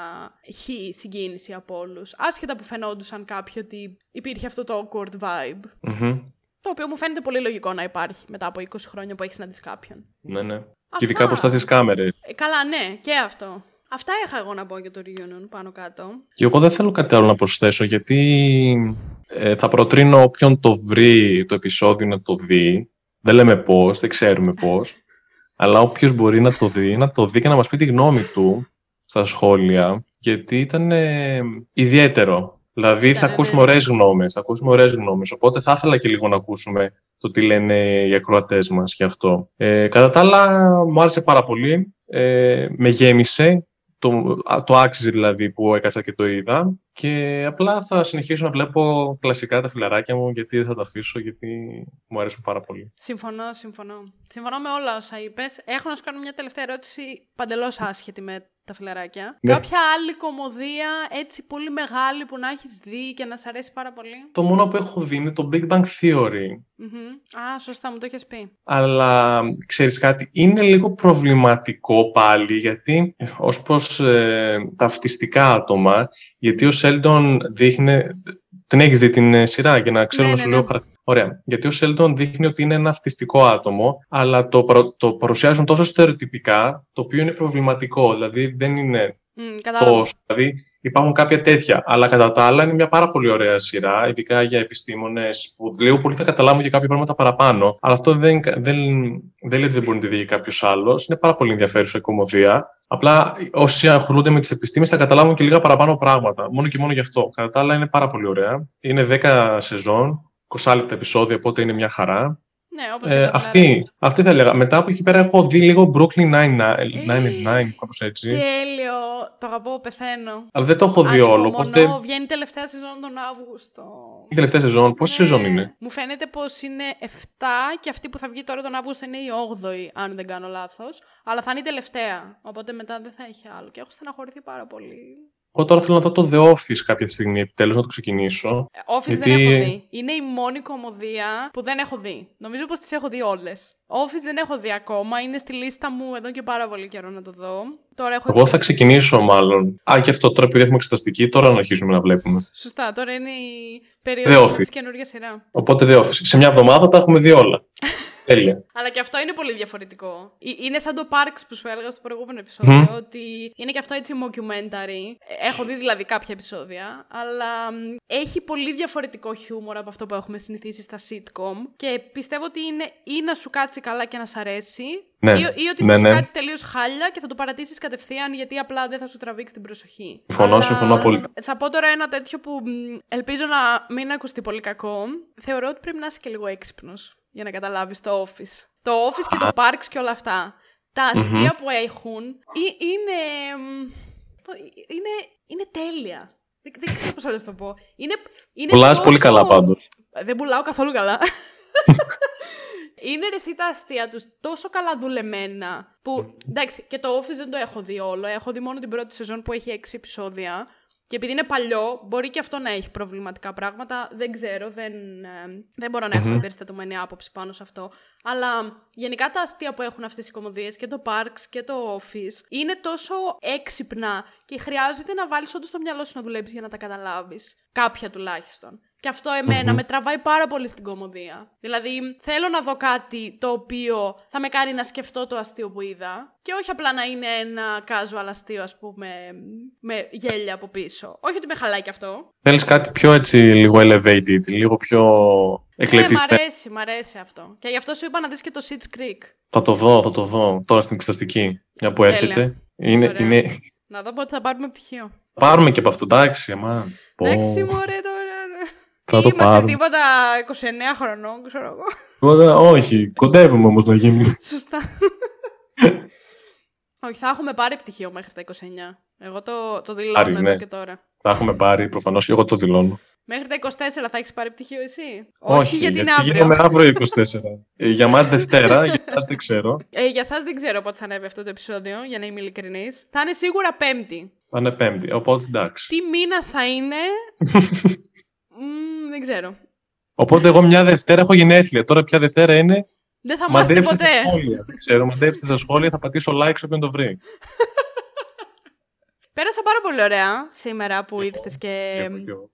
S1: χ συγκίνηση από όλους. Άσχετα που φαινόντουσαν κάποιοι ότι υπήρχε αυτό το awkward vibe.
S2: Μμμ.
S1: Το οποίο μου φαίνεται πολύ λογικό να υπάρχει μετά από 20 χρόνια που έχεις συναντήσει κάποιον.
S2: Ναι, ναι.
S1: Αυτά.
S2: Και ειδικά μπροστά στι κάμερες.
S1: Ε, καλά, ναι, και αυτό. Αυτά είχα εγώ να πω για το reunion πάνω κάτω.
S2: Και εγώ δεν θέλω κάτι άλλο να προσθέσω, γιατί ε, θα προτρίνω όποιον το βρει το επεισόδιο να το δει. Δεν λέμε πώς, δεν ξέρουμε πώς. αλλά όποιος μπορεί να το δει, να το δει και να μας πει τη γνώμη του στα σχόλια, γιατί ήταν ε, ιδιαίτερο. Δηλαδή θα
S1: Ήταν,
S2: ακούσουμε
S1: ναι.
S2: ωραίες γνώμες, θα ακούσουμε ωραίες γνώμες, οπότε θα ήθελα και λίγο να ακούσουμε το τι λένε οι ακροατές μας γι' αυτό. Ε, κατά τα άλλα, μου άρεσε πάρα πολύ, ε, με γέμισε, το, α, το άξιζε δηλαδή που έκατσα και το είδα και απλά θα συνεχίσω να βλέπω κλασικά τα φιλαράκια μου γιατί δεν θα τα αφήσω γιατί μου αρέσουν πάρα πολύ.
S1: Συμφωνώ, συμφωνώ. Συμφωνώ με όλα όσα είπες. Έχω να σου κάνω μια τελευταία ερώτηση παντελώς άσχετη με τα φιλαράκια.
S2: Ναι.
S1: Κάποια άλλη κομμωδία έτσι πολύ μεγάλη που να έχεις δει και να σ' αρέσει πάρα πολύ;
S2: Το μόνο που έχω δει είναι το Big Bang Theory.
S1: Μμμ. Α, σωστά, μου το έχει πει.
S2: Αλλά ξέρεις κάτι, είναι λίγο προβληματικό πάλι γιατί ως προς ε, ταυτιστικά άτομα, γιατί ο Σέλντον δείχνει, την έχεις δει την ε, σειρά για να ξέρω
S1: Ναι,
S2: να
S1: ναι,
S2: σου
S1: ναι.
S2: λέω χαρακτηριστικά. Ωραία. Γιατί ο Σέλντον δείχνει ότι είναι ένα αυτιστικό άτομο, αλλά το, προ- το παρουσιάζουν τόσο στερεοτυπικά, το οποίο είναι προβληματικό. Δηλαδή δεν είναι
S1: Μ, κατάλαβα.
S2: τόσο. Δηλαδή υπάρχουν κάποια τέτοια. Αλλά κατά τα άλλα είναι μια πάρα πολύ ωραία σειρά, ειδικά για επιστήμονες που λίγο πολύ θα καταλάβουν και κάποια πράγματα παραπάνω. Αλλά αυτό δεν, δεν, δεν λέει ότι δεν μπορεί να τη δει κάποιος άλλος. Είναι πάρα πολύ ενδιαφέρουσα η κομμωδία. Απλά όσοι ασχολούνται με τις επιστήμες θα καταλάβουν και λίγα παραπάνω πράγματα. Μόνο και μόνο γι' αυτό. Κατά τα άλλα είναι πάρα πολύ ωραία. Είναι 10 σεζόν, 20 λεπτά επεισόδια, οπότε είναι μια χαρά.
S1: Ναι, όπως
S2: Ε, αυτή, αυτή θα έλεγα. Μετά από εκεί πέρα έχω δει λίγο Brooklyn Nine-Nine, κάπως έτσι.
S1: Τέλειο. Το αγαπώ, πεθαίνω.
S2: Αλλά δεν το έχω δει όλο,
S1: Ανυπομονώ,
S2: οπότε
S1: Βγαίνει τελευταία σεζόν τον Αύγουστο.
S2: η τελευταία σεζόν. Πόση
S1: Ναι.
S2: σεζόν είναι;
S1: Μου φαίνεται πως είναι 7 και αυτή που θα βγει τώρα τον Αύγουστο είναι η 8η, αν δεν κάνω λάθος. Αλλά θα είναι η τελευταία. Οπότε μετά δεν θα έχει άλλο. Και έχω στεναχωρηθεί πάρα πολύ.
S2: Εγώ τώρα θέλω να δω το The Office κάποια στιγμή, επιτέλους να το ξεκινήσω.
S1: Ε, Office
S2: Γιατί-
S1: δεν έχω δει. Είναι η μόνη κομμωδία που δεν έχω δει. Νομίζω πως τις έχω δει όλες. Office δεν έχω δει ακόμα. Είναι στη λίστα μου εδώ και πάρα πολύ καιρό να το δω. Τώρα έχω
S2: Εγώ θα
S1: εξεταστεί.
S2: ξεκινήσω μάλλον. Α, και αυτό τώρα επειδή έχουμε εξεταστική, τώρα να αρχίσουμε να βλέπουμε.
S1: Σωστά, τώρα είναι η
S2: The
S1: περίοδος
S2: Office.
S1: της καινούργιας σειρά.
S2: Οπότε The Office. Σε μια εβδομάδα τα έχουμε δει όλα. Τέλεια.
S1: Αλλά και αυτό είναι πολύ διαφορετικό. Ε, Είναι σαν το Parks που σου έλεγα στο προηγούμενο επεισόδιο,
S2: Μμμ.
S1: ότι είναι και αυτό έτσι mockumentary. Ε, Έχω δει δηλαδή κάποια επεισόδια, αλλά μ, έχει πολύ διαφορετικό χιούμορ από αυτό που έχουμε συνηθίσει στα sitcom και πιστεύω ότι είναι ή να σου κάτσει καλά και να σ' αρέσει,
S2: Ναι.
S1: ή, ή ότι
S2: Ναι,
S1: θα σου
S2: ναι.
S1: κάτσει τελείως χάλια και θα το παρατήσεις κατευθείαν γιατί απλά δεν θα σου τραβήξει την προσοχή.
S2: Συμφωνώ,
S1: Αλλά
S2: συμφωνώ απόλυτα.
S1: Θα πω τώρα ένα τέτοιο που μ, ελπίζω να μην ακουστεί πολύ κακό. Θεωρώ ότι πρέπει να είσαι και λίγο έξυπνος για να καταλάβεις το office. Το office και το parks και όλα αυτά. Τα αστεια που έχουν ε- είναι. μ, Είναι, είναι τέλεια. Δεν, δεν ξέρω πώς να το πω. Είναι, είναι
S2: Πουλάς
S1: τόσο-
S2: πολύ καλά πάντως.
S1: Δεν πουλάω καθόλου καλά. Είναι ρε εσύ τα αστεία τους τόσο καλά δουλεμένα. Που εντάξει, και το Office δεν το έχω δει όλο. Έχω δει μόνο την πρώτη σεζόν που έχει έξι επεισόδια. Και επειδή είναι παλιό, μπορεί και αυτό να έχει προβληματικά πράγματα. Δεν ξέρω, δεν, ε, δεν μπορώ να έχω mm-hmm. εμπεριστατωμένη άποψη πάνω σε αυτό. Αλλά γενικά τα αστεία που έχουν αυτές οι κομμωδίες και το Parks και το Office είναι τόσο έξυπνα και χρειάζεται να βάλεις όντως το μυαλό σου να δουλέψεις για να τα καταλάβεις. Κάποια τουλάχιστον. Και αυτό με τραβάει πάρα πολύ στην κομμωδία. Δηλαδή, θέλω να δω κάτι το οποίο θα με κάνει να σκεφτώ το αστείο που είδα. Και όχι απλά να είναι ένα casual αστείο, ας πούμε, με γέλια από πίσω. Όχι ότι με χαλάει και αυτό.
S2: Θέλεις κάτι πιο έτσι, λίγο elevated, λίγο πιο εκλεπτισμένο.
S1: Ναι, μ' αρέσει, μ' αρέσει αυτό. Και γι' αυτό σου είπα να δεις και το Sitch Creek.
S2: Θα το δω, θα το δω. Τώρα στην εξεταστική, μια που έρχεται. Είναι, είναι...
S1: Να δω πότε θα πάρουμε πτυχίο.
S2: Πάρουμε και από αυτό, εντάξει, αμά.
S1: Εντάξει, μωρέ τώρα. Θα το Είμαστε πάρουμε. τίποτα 29 χρονών, ξέρω εγώ.
S2: Τίποτα, όχι. Κοντεύουμε όμως να γίνουμε.
S1: Σωστά. όχι, θα έχουμε πάρει πτυχίο μέχρι τα 29. Εγώ το, το δηλώνω Άρη, εδώ ναι. και τώρα.
S2: Θα έχουμε πάρει, προφανώς και εγώ το δηλώνω.
S1: Μέχρι τα 24 θα έχεις πάρει πτυχίο εσύ;
S2: Όχι, Όχι γιατί είναι αύριο. Γίνομαι αύριο 24. ε, για μας Δευτέρα, για εσά δεν ξέρω.
S1: Ε, για εσά δεν ξέρω πότε θα ανέβει αυτό το επεισόδιο, για να είμαι ειλικρινής. Θα είναι σίγουρα Πέμπτη.
S2: Θα είναι Πέμπτη, οπότε εντάξει.
S1: Τι μήνας θα είναι; δεν ξέρω.
S2: Οπότε εγώ μια Δευτέρα έχω γενέθλια. Τώρα ποια Δευτέρα είναι.
S1: Δεν θα μάθετε ποτέ.
S2: Τα σχόλια. Δεν ξέρω, μαντέψτε τα σχόλια, θα πατήσω like όποιον το βρει.
S1: Πέρασα πάρα πολύ ωραία σήμερα που ήρθες και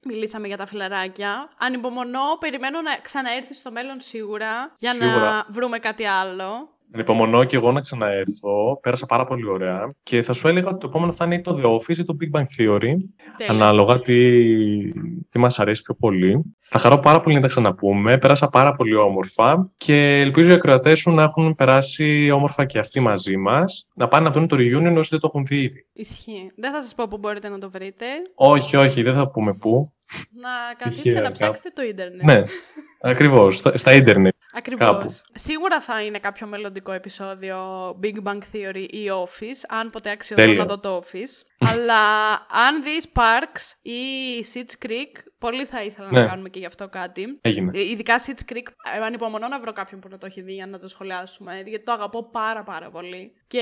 S1: μιλήσαμε για τα φιλαράκια. Ανυπομονώ, περιμένω να ξαναέρθεις στο μέλλον σίγουρα για να βρούμε κάτι άλλο.
S2: Ανυπομονώ και εγώ να ξαναέρθω. Πέρασα πάρα πολύ ωραία. Και θα σου έλεγα ότι το επόμενο θα είναι το The Office ή το Big Bang Theory. Ανάλογα τι, τι μας αρέσει πιο πολύ. Θα χαρώ πάρα πολύ να τα ξαναπούμε. Πέρασα πάρα πολύ όμορφα. Και ελπίζω οι ακροατές σου να έχουν περάσει όμορφα και αυτοί μαζί μας. Να πάνε να δουν το reunion όσοι δεν το έχουν δει ήδη.
S1: Ισχύει. Δεν θα σας πω πού μπορείτε να το βρείτε.
S2: Όχι, όχι, δεν θα πούμε πού.
S1: Να καθίσετε να ψάξετε το ίντερνετ.
S2: Ναι, ακριβώς. Στα, στα ίντερνετ.
S1: Ακριβώς. Σίγουρα θα είναι κάποιο μελλοντικό επεισόδιο Big Bang Theory ή Office, αν ποτέ αξιολογώ να δω το Office. Αλλά αν δεις Parks ή Sitch Creek, πολύ θα ήθελα να ναι. κάνουμε και γι' αυτό κάτι.
S2: Έγινε.
S1: Ε, ειδικά Sitch Creek, ε, ανυπομονώ να βρω κάποιον που να το έχει δει για να το σχολιάσουμε, γιατί το αγαπώ πάρα πάρα πολύ. Και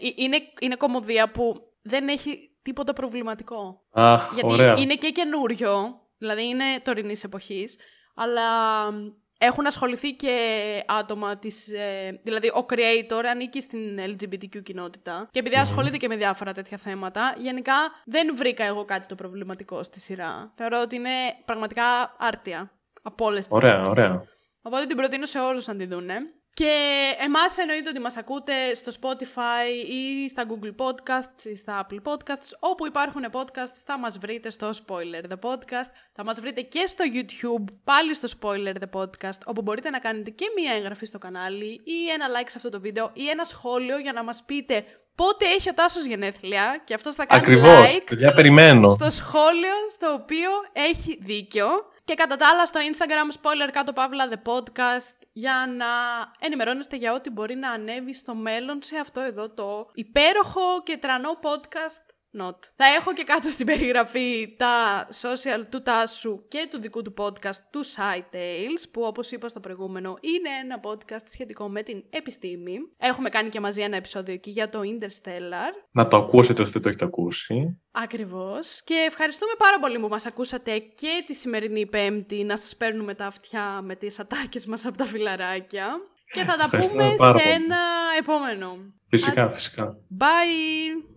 S1: ε, είναι, είναι κομμωδία που δεν έχει τίποτα προβληματικό.
S2: Αχ,
S1: γιατί
S2: ωραία.
S1: είναι και καινούριο, δηλαδή είναι τωρινής εποχής, αλλά έχουν ασχοληθεί και άτομα της, ε, δηλαδή ο creator ανήκει στην LGBTQ κοινότητα και επειδή ασχολείται και με διάφορα τέτοια θέματα, γενικά δεν βρήκα εγώ κάτι το προβληματικό στη σειρά. Θεωρώ ότι είναι πραγματικά άρτια από όλες τις
S2: Ωραία, ωραία.
S1: Οπότε την προτείνω σε όλους να τη δούνε. Και εμάς εννοείται ότι μας ακούτε στο Spotify ή στα Google Podcasts ή στα Apple Podcasts. Όπου υπάρχουν podcasts θα μας βρείτε στο Spoiler The Podcast. Θα μας βρείτε και στο YouTube, πάλι στο Spoiler The Podcast, όπου μπορείτε να κάνετε και μία εγγραφή στο κανάλι ή ένα like σε αυτό το βίντεο ή ένα σχόλιο για να μας πείτε πότε έχει ο Τάσος γενέθλια και αυτός θα κάνει
S2: Ακριβώς,
S1: like
S2: παιδιά, περιμένω.
S1: στο σχόλιο στο οποίο έχει δίκιο. Και κατά τα άλλα στο Instagram, spoiler κάτω παύλα the podcast, για να ενημερώνεστε για ό,τι μπορεί να ανέβει στο μέλλον σε αυτό εδώ το υπέροχο και τρανό podcast Not. Θα έχω και κάτω στην περιγραφή τα social του Τάσου και του δικού του podcast του Side Tales, που όπως είπα στο προηγούμενο είναι ένα podcast σχετικό με την επιστήμη. Έχουμε κάνει και μαζί ένα επεισόδιο εκεί για το Interstellar.
S2: Να το ακούσετε όσο δεν το έχετε ακούσει.
S1: Ακριβώς. Και ευχαριστούμε πάρα πολύ που μας ακούσατε και τη σημερινή Πέμπτη να σας παίρνουμε τα αυτιά με τις ατάκες μας από τα φιλαράκια. Και θα τα πούμε σε ένα επόμενο.
S2: Φυσικά, φυσικά.
S1: Bye!